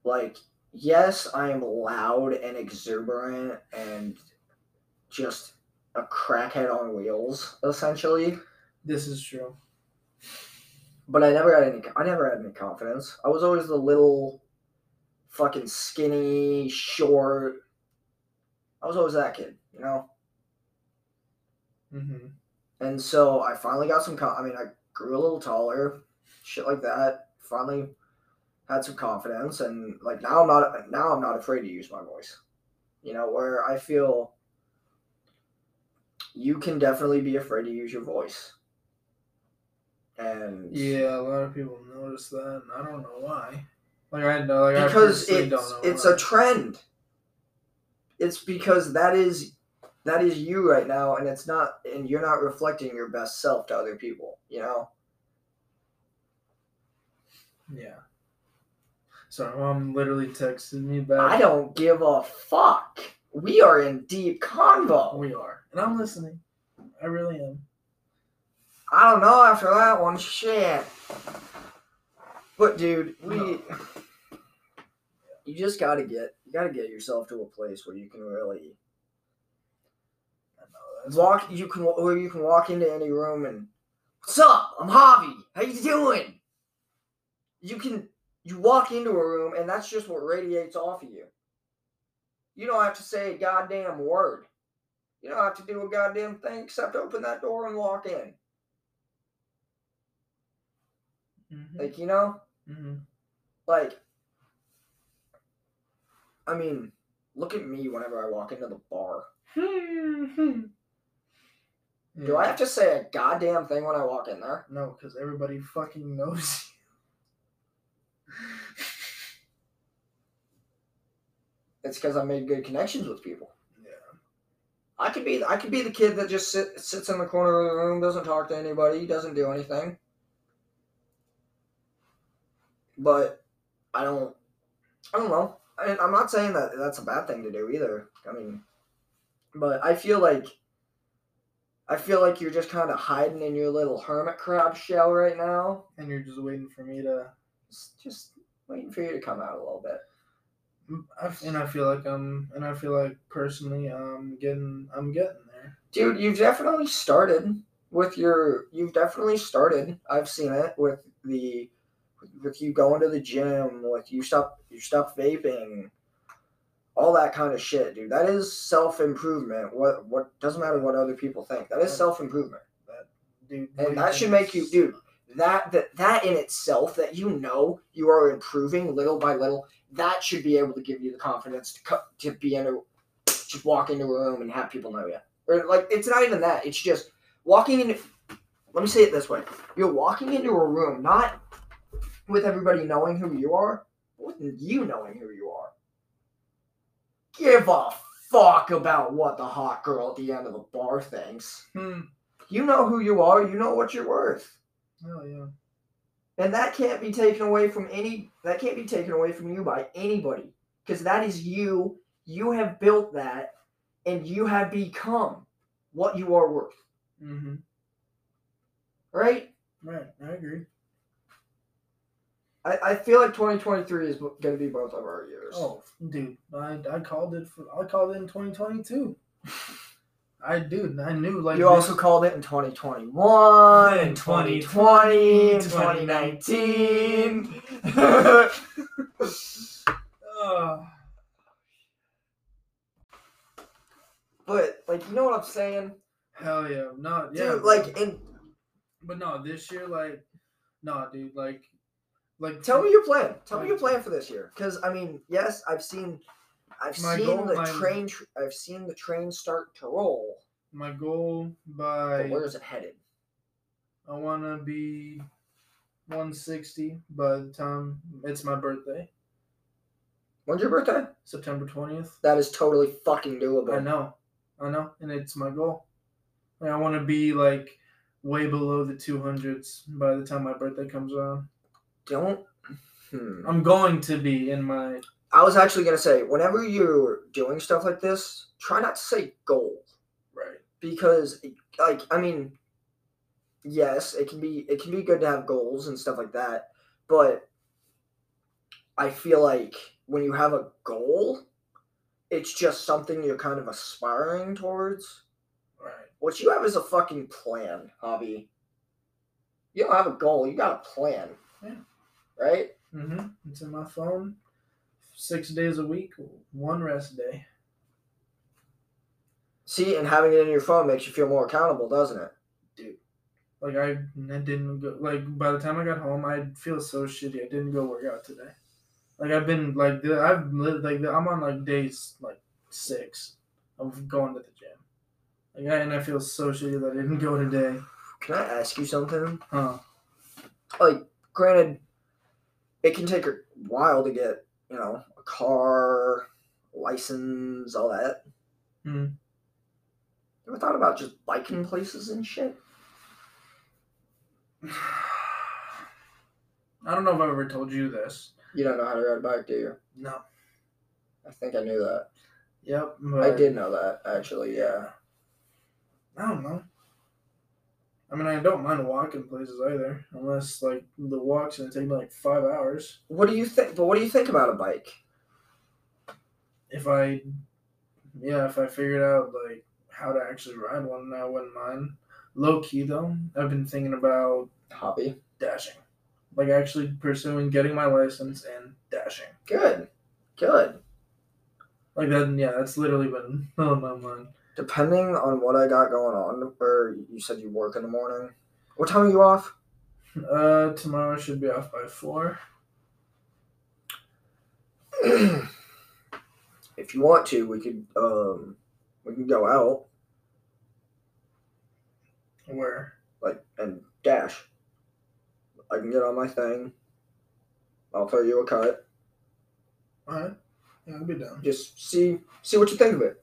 Speaker 1: like yes, I am loud and exuberant and just a crackhead on wheels, essentially.
Speaker 2: This is true.
Speaker 1: But I never had any. I never had any confidence. I was always the little, fucking skinny, short. I was always that kid, you know.
Speaker 2: Mm-hmm.
Speaker 1: And so I finally got some. I mean, I grew a little taller, shit like that. Finally had some confidence, and like now I'm not. Now I'm not afraid to use my voice. You know, where I feel you can definitely be afraid to use your voice. And
Speaker 2: Yeah, a lot of people notice that, and I don't know why. Like I know, like
Speaker 1: because
Speaker 2: I
Speaker 1: it's
Speaker 2: don't know
Speaker 1: it's
Speaker 2: why.
Speaker 1: a trend. It's because that is that is you right now, and it's not, and you're not reflecting your best self to other people. You know.
Speaker 2: yeah. So mom literally texted me back.
Speaker 1: I don't give a fuck. We are in deep convo.
Speaker 2: We are, and I'm listening. I really am.
Speaker 1: I don't know after that one. Shit. But dude, we
Speaker 2: No. [laughs]
Speaker 1: you just gotta get you gotta get yourself to a place where you can really
Speaker 2: I know that's
Speaker 1: walk. You can where you can walk into any room and what's up? I'm Javi. How you doing? You can you walk into a room and that's just what radiates off of you. You don't have to say a goddamn word. You don't have to do a goddamn thing except open that door and walk in.
Speaker 2: Mhm,
Speaker 1: Like you know.
Speaker 2: mhm.
Speaker 1: like I mean, look at me whenever I walk into the bar. [laughs] Do I have to say a goddamn thing when I walk in there?
Speaker 2: No, because everybody fucking knows [laughs] you.
Speaker 1: It's because I made good connections with people.
Speaker 2: Yeah.
Speaker 1: I could be I could be the kid that just sit, sits in the corner of the room, doesn't talk to anybody, doesn't do anything. But I don't I don't know. I, I'm not saying that that's a bad thing to do either. I mean, but I feel like I feel like you're just kind of hiding in your little hermit crab shell right now.
Speaker 2: And you're just waiting for me to.
Speaker 1: Just, waiting for you to come out a little bit.
Speaker 2: Mm, I, and I feel like I'm, and I feel like personally, I'm getting, I'm getting there.
Speaker 1: Dude, you've definitely started with your you've definitely started. I've seen it with the with you going to the gym, with you stop you stop vaping, all that kind of shit, dude. That is self improvement. What what doesn't matter what other people think. That is self improvement.
Speaker 2: Dude,
Speaker 1: And that should make you dude, that that that in itself that you know you are improving little by little, that should be able to give you the confidence to co- to be in a just walk into a room and have people know you. Or like it's not even that. It's just walking into let me say it this way. You're walking into a room not with everybody knowing who you are, but with you knowing who you are. Give a fuck about what the hot girl at the end of the bar thinks.
Speaker 2: Hmm.
Speaker 1: You know who you are, you know what you're worth.
Speaker 2: Oh yeah.
Speaker 1: And that can't be taken away from any that can't be taken away from you by anybody. Because that is you. You have built that and you have become what you are worth.
Speaker 2: Mm-hmm.
Speaker 1: Right?
Speaker 2: Right. I agree.
Speaker 1: I, I feel like 2023 is going to be both of our years.
Speaker 2: Oh, dude, I, I called it. For, I called it in 2022. I dude, I knew like
Speaker 1: you
Speaker 2: this-
Speaker 1: also called it in 2021, in
Speaker 2: In
Speaker 1: 2020, in
Speaker 2: 2019.
Speaker 1: 2019.
Speaker 2: Ugh.
Speaker 1: but, like, you know what I'm saying?
Speaker 2: hell yeah, no, yeah,
Speaker 1: Dude, like, in,
Speaker 2: but no, this year, like, no, dude, like, like,
Speaker 1: Tell me your plan. Tell me your plan for this year. Because I mean, yes, I've seen, I've seen
Speaker 2: goal-
Speaker 1: the
Speaker 2: my-
Speaker 1: train. Tr- I've seen the train start to roll.
Speaker 2: My goal by
Speaker 1: But where is it headed?
Speaker 2: I want to be 160 by the time it's my birthday,
Speaker 1: When's your birthday?
Speaker 2: September 20th.
Speaker 1: That is totally fucking doable.
Speaker 2: I know, I know, and it's my goal. Like, I want to be like way below the 200s by the time my birthday comes around.
Speaker 1: Don't. Hmm.
Speaker 2: I'm going to be in my
Speaker 1: I was actually gonna say, whenever you're doing stuff like this, try not to say goal
Speaker 2: right.
Speaker 1: because, like, I mean, yes, it can be it can be good to have goals and stuff like that, but I feel like when you have a goal, it's just something you're kind of aspiring towards.
Speaker 2: Right.
Speaker 1: What you have is a fucking plan, Javi. You don't have a goal, you got a plan.
Speaker 2: Yeah.
Speaker 1: Right?
Speaker 2: Mm-hmm. It's in my phone. Six days a week, one rest day.
Speaker 1: See, and having it in your phone makes you feel more accountable, doesn't it?
Speaker 2: Dude, like I, I didn't go. Like by the time I got home, I feel so shitty. I didn't go work out today. Like I've been like I've lived like I'm on like days like six of going to the gym. Like I, and I feel so shitty that I didn't go today.
Speaker 1: Can I ask you something?
Speaker 2: Huh?
Speaker 1: Like, granted, it can take a while to get, you know, a car, license, all that.
Speaker 2: Hmm.
Speaker 1: You ever thought about just biking places and shit?
Speaker 2: I don't know if I've ever told you this.
Speaker 1: You don't know how to ride a bike, do you?
Speaker 2: No.
Speaker 1: I think I knew that.
Speaker 2: Yep.
Speaker 1: I did know that, actually, yeah.
Speaker 2: I don't know. I mean, I don't mind walking places either, unless like the walk's gonna take me like five hours.
Speaker 1: What do you think? But what do you think about a bike?
Speaker 2: If I, yeah, if I figured out like how to actually ride one, I wouldn't mind. Low key though, I've been thinking about
Speaker 1: Javi.
Speaker 2: dashing, like actually pursuing getting my license and dashing.
Speaker 1: Good. Good.
Speaker 2: Like that, yeah, that's literally been [laughs] on my mind.
Speaker 1: Depending on what I got going on, or you said you work in the morning. What time are you off?
Speaker 2: Uh, tomorrow I should be off by four. [clears throat]
Speaker 1: if you want to, we could um we can go out
Speaker 2: Where?
Speaker 1: like and dash. I can get on my thing. I'll throw you a cut.
Speaker 2: Alright, yeah, I'll be down.
Speaker 1: Just see see what you think of it.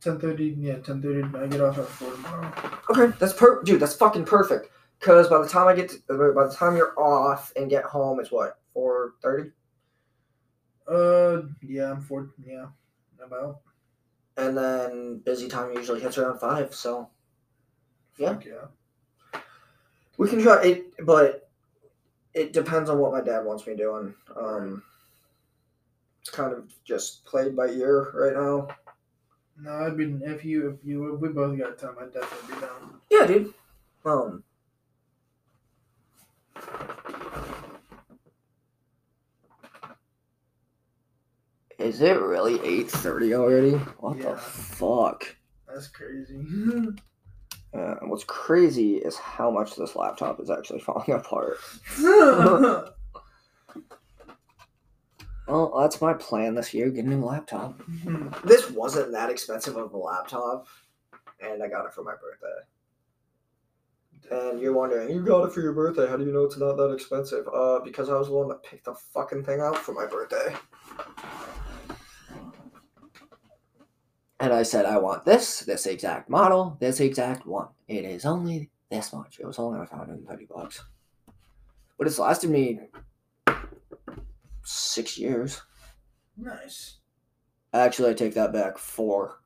Speaker 2: Ten thirty, yeah, ten thirty. I get off at four tomorrow.
Speaker 1: Okay, that's per dude. That's fucking perfect. Cause by the time I get to, by the time you're off and get home, it's what four thirty,
Speaker 2: Uh, yeah, I'm four. Yeah, about.
Speaker 1: and then busy time usually hits around five. So Yeah.
Speaker 2: Fuck yeah.
Speaker 1: we can try it, but it depends on what my dad wants me doing. Um, it's kind of just played by ear right now.
Speaker 2: No, I'd be if you if you if we both got time, I'd definitely be down.
Speaker 1: Yeah, dude. Um. Is it really eight thirty already? What
Speaker 2: Yeah.
Speaker 1: the fuck?
Speaker 2: That's crazy. [laughs]
Speaker 1: Uh, what's crazy is how much this laptop is actually falling [laughs] apart. [laughs] Well, that's my plan this year: get a new laptop. This wasn't that expensive of a laptop, and I got it for my birthday. And you're wondering, you got it for your birthday. How do you know it's not that expensive? Uh, because I was the one that picked the fucking thing out for my birthday. And I said, I want this, this exact model, this exact one. It is only this much. It was only like 130 bucks. But it's lasted me six years.
Speaker 2: nice.
Speaker 1: Actually, I take that back. Four.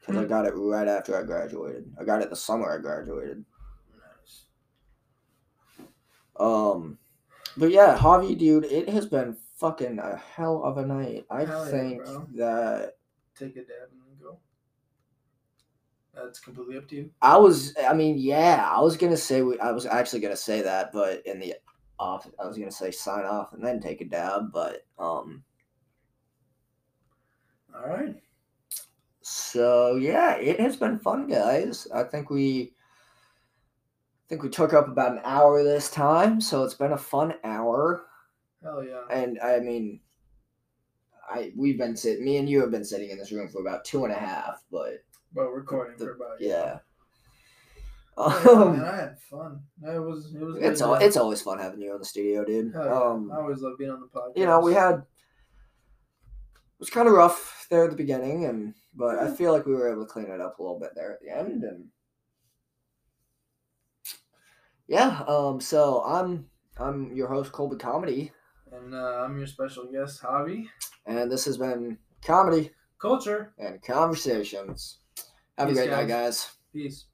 Speaker 1: Because I
Speaker 2: Hmm.
Speaker 1: got it right after I graduated. I got it the summer I graduated.
Speaker 2: Nice.
Speaker 1: Um, but yeah, Javi, dude, it has been fucking a hell of a night. I
Speaker 2: Hell
Speaker 1: think
Speaker 2: bro.
Speaker 1: that
Speaker 2: Take a dab and then go. That's completely up to you.
Speaker 1: I was. I mean, yeah, I was gonna say we, I was actually gonna say that, but in the off, I was gonna say sign off and then take a dab, but um.
Speaker 2: All right.
Speaker 1: So yeah, it has been fun, guys. I think we. I think we took up about an hour this time, so it's been a fun hour.
Speaker 2: Hell yeah.
Speaker 1: And I mean, I we've been sitting. Me and you have been sitting in this room for about two and a half, but
Speaker 2: But recording
Speaker 1: The-
Speaker 2: for about
Speaker 1: yeah.
Speaker 2: Oh, [laughs]
Speaker 1: Um,
Speaker 2: man, I had fun. It was it was.
Speaker 1: it's all, it's always fun having you on the studio, dude.
Speaker 2: Yeah.
Speaker 1: Um,
Speaker 2: I always love being on the podcast.
Speaker 1: you know, we had it was kind of rough there at the beginning, and but I feel like we were able to clean it up a little bit there at the end, and yeah. Um. So I'm I'm your host Colby Comedy,
Speaker 2: and uh, I'm your special guest, Javi.
Speaker 1: and this has been comedy
Speaker 2: Culture.
Speaker 1: and conversations. Have a
Speaker 2: Peace,
Speaker 1: great night,
Speaker 2: guys.
Speaker 1: guys.
Speaker 2: Peace.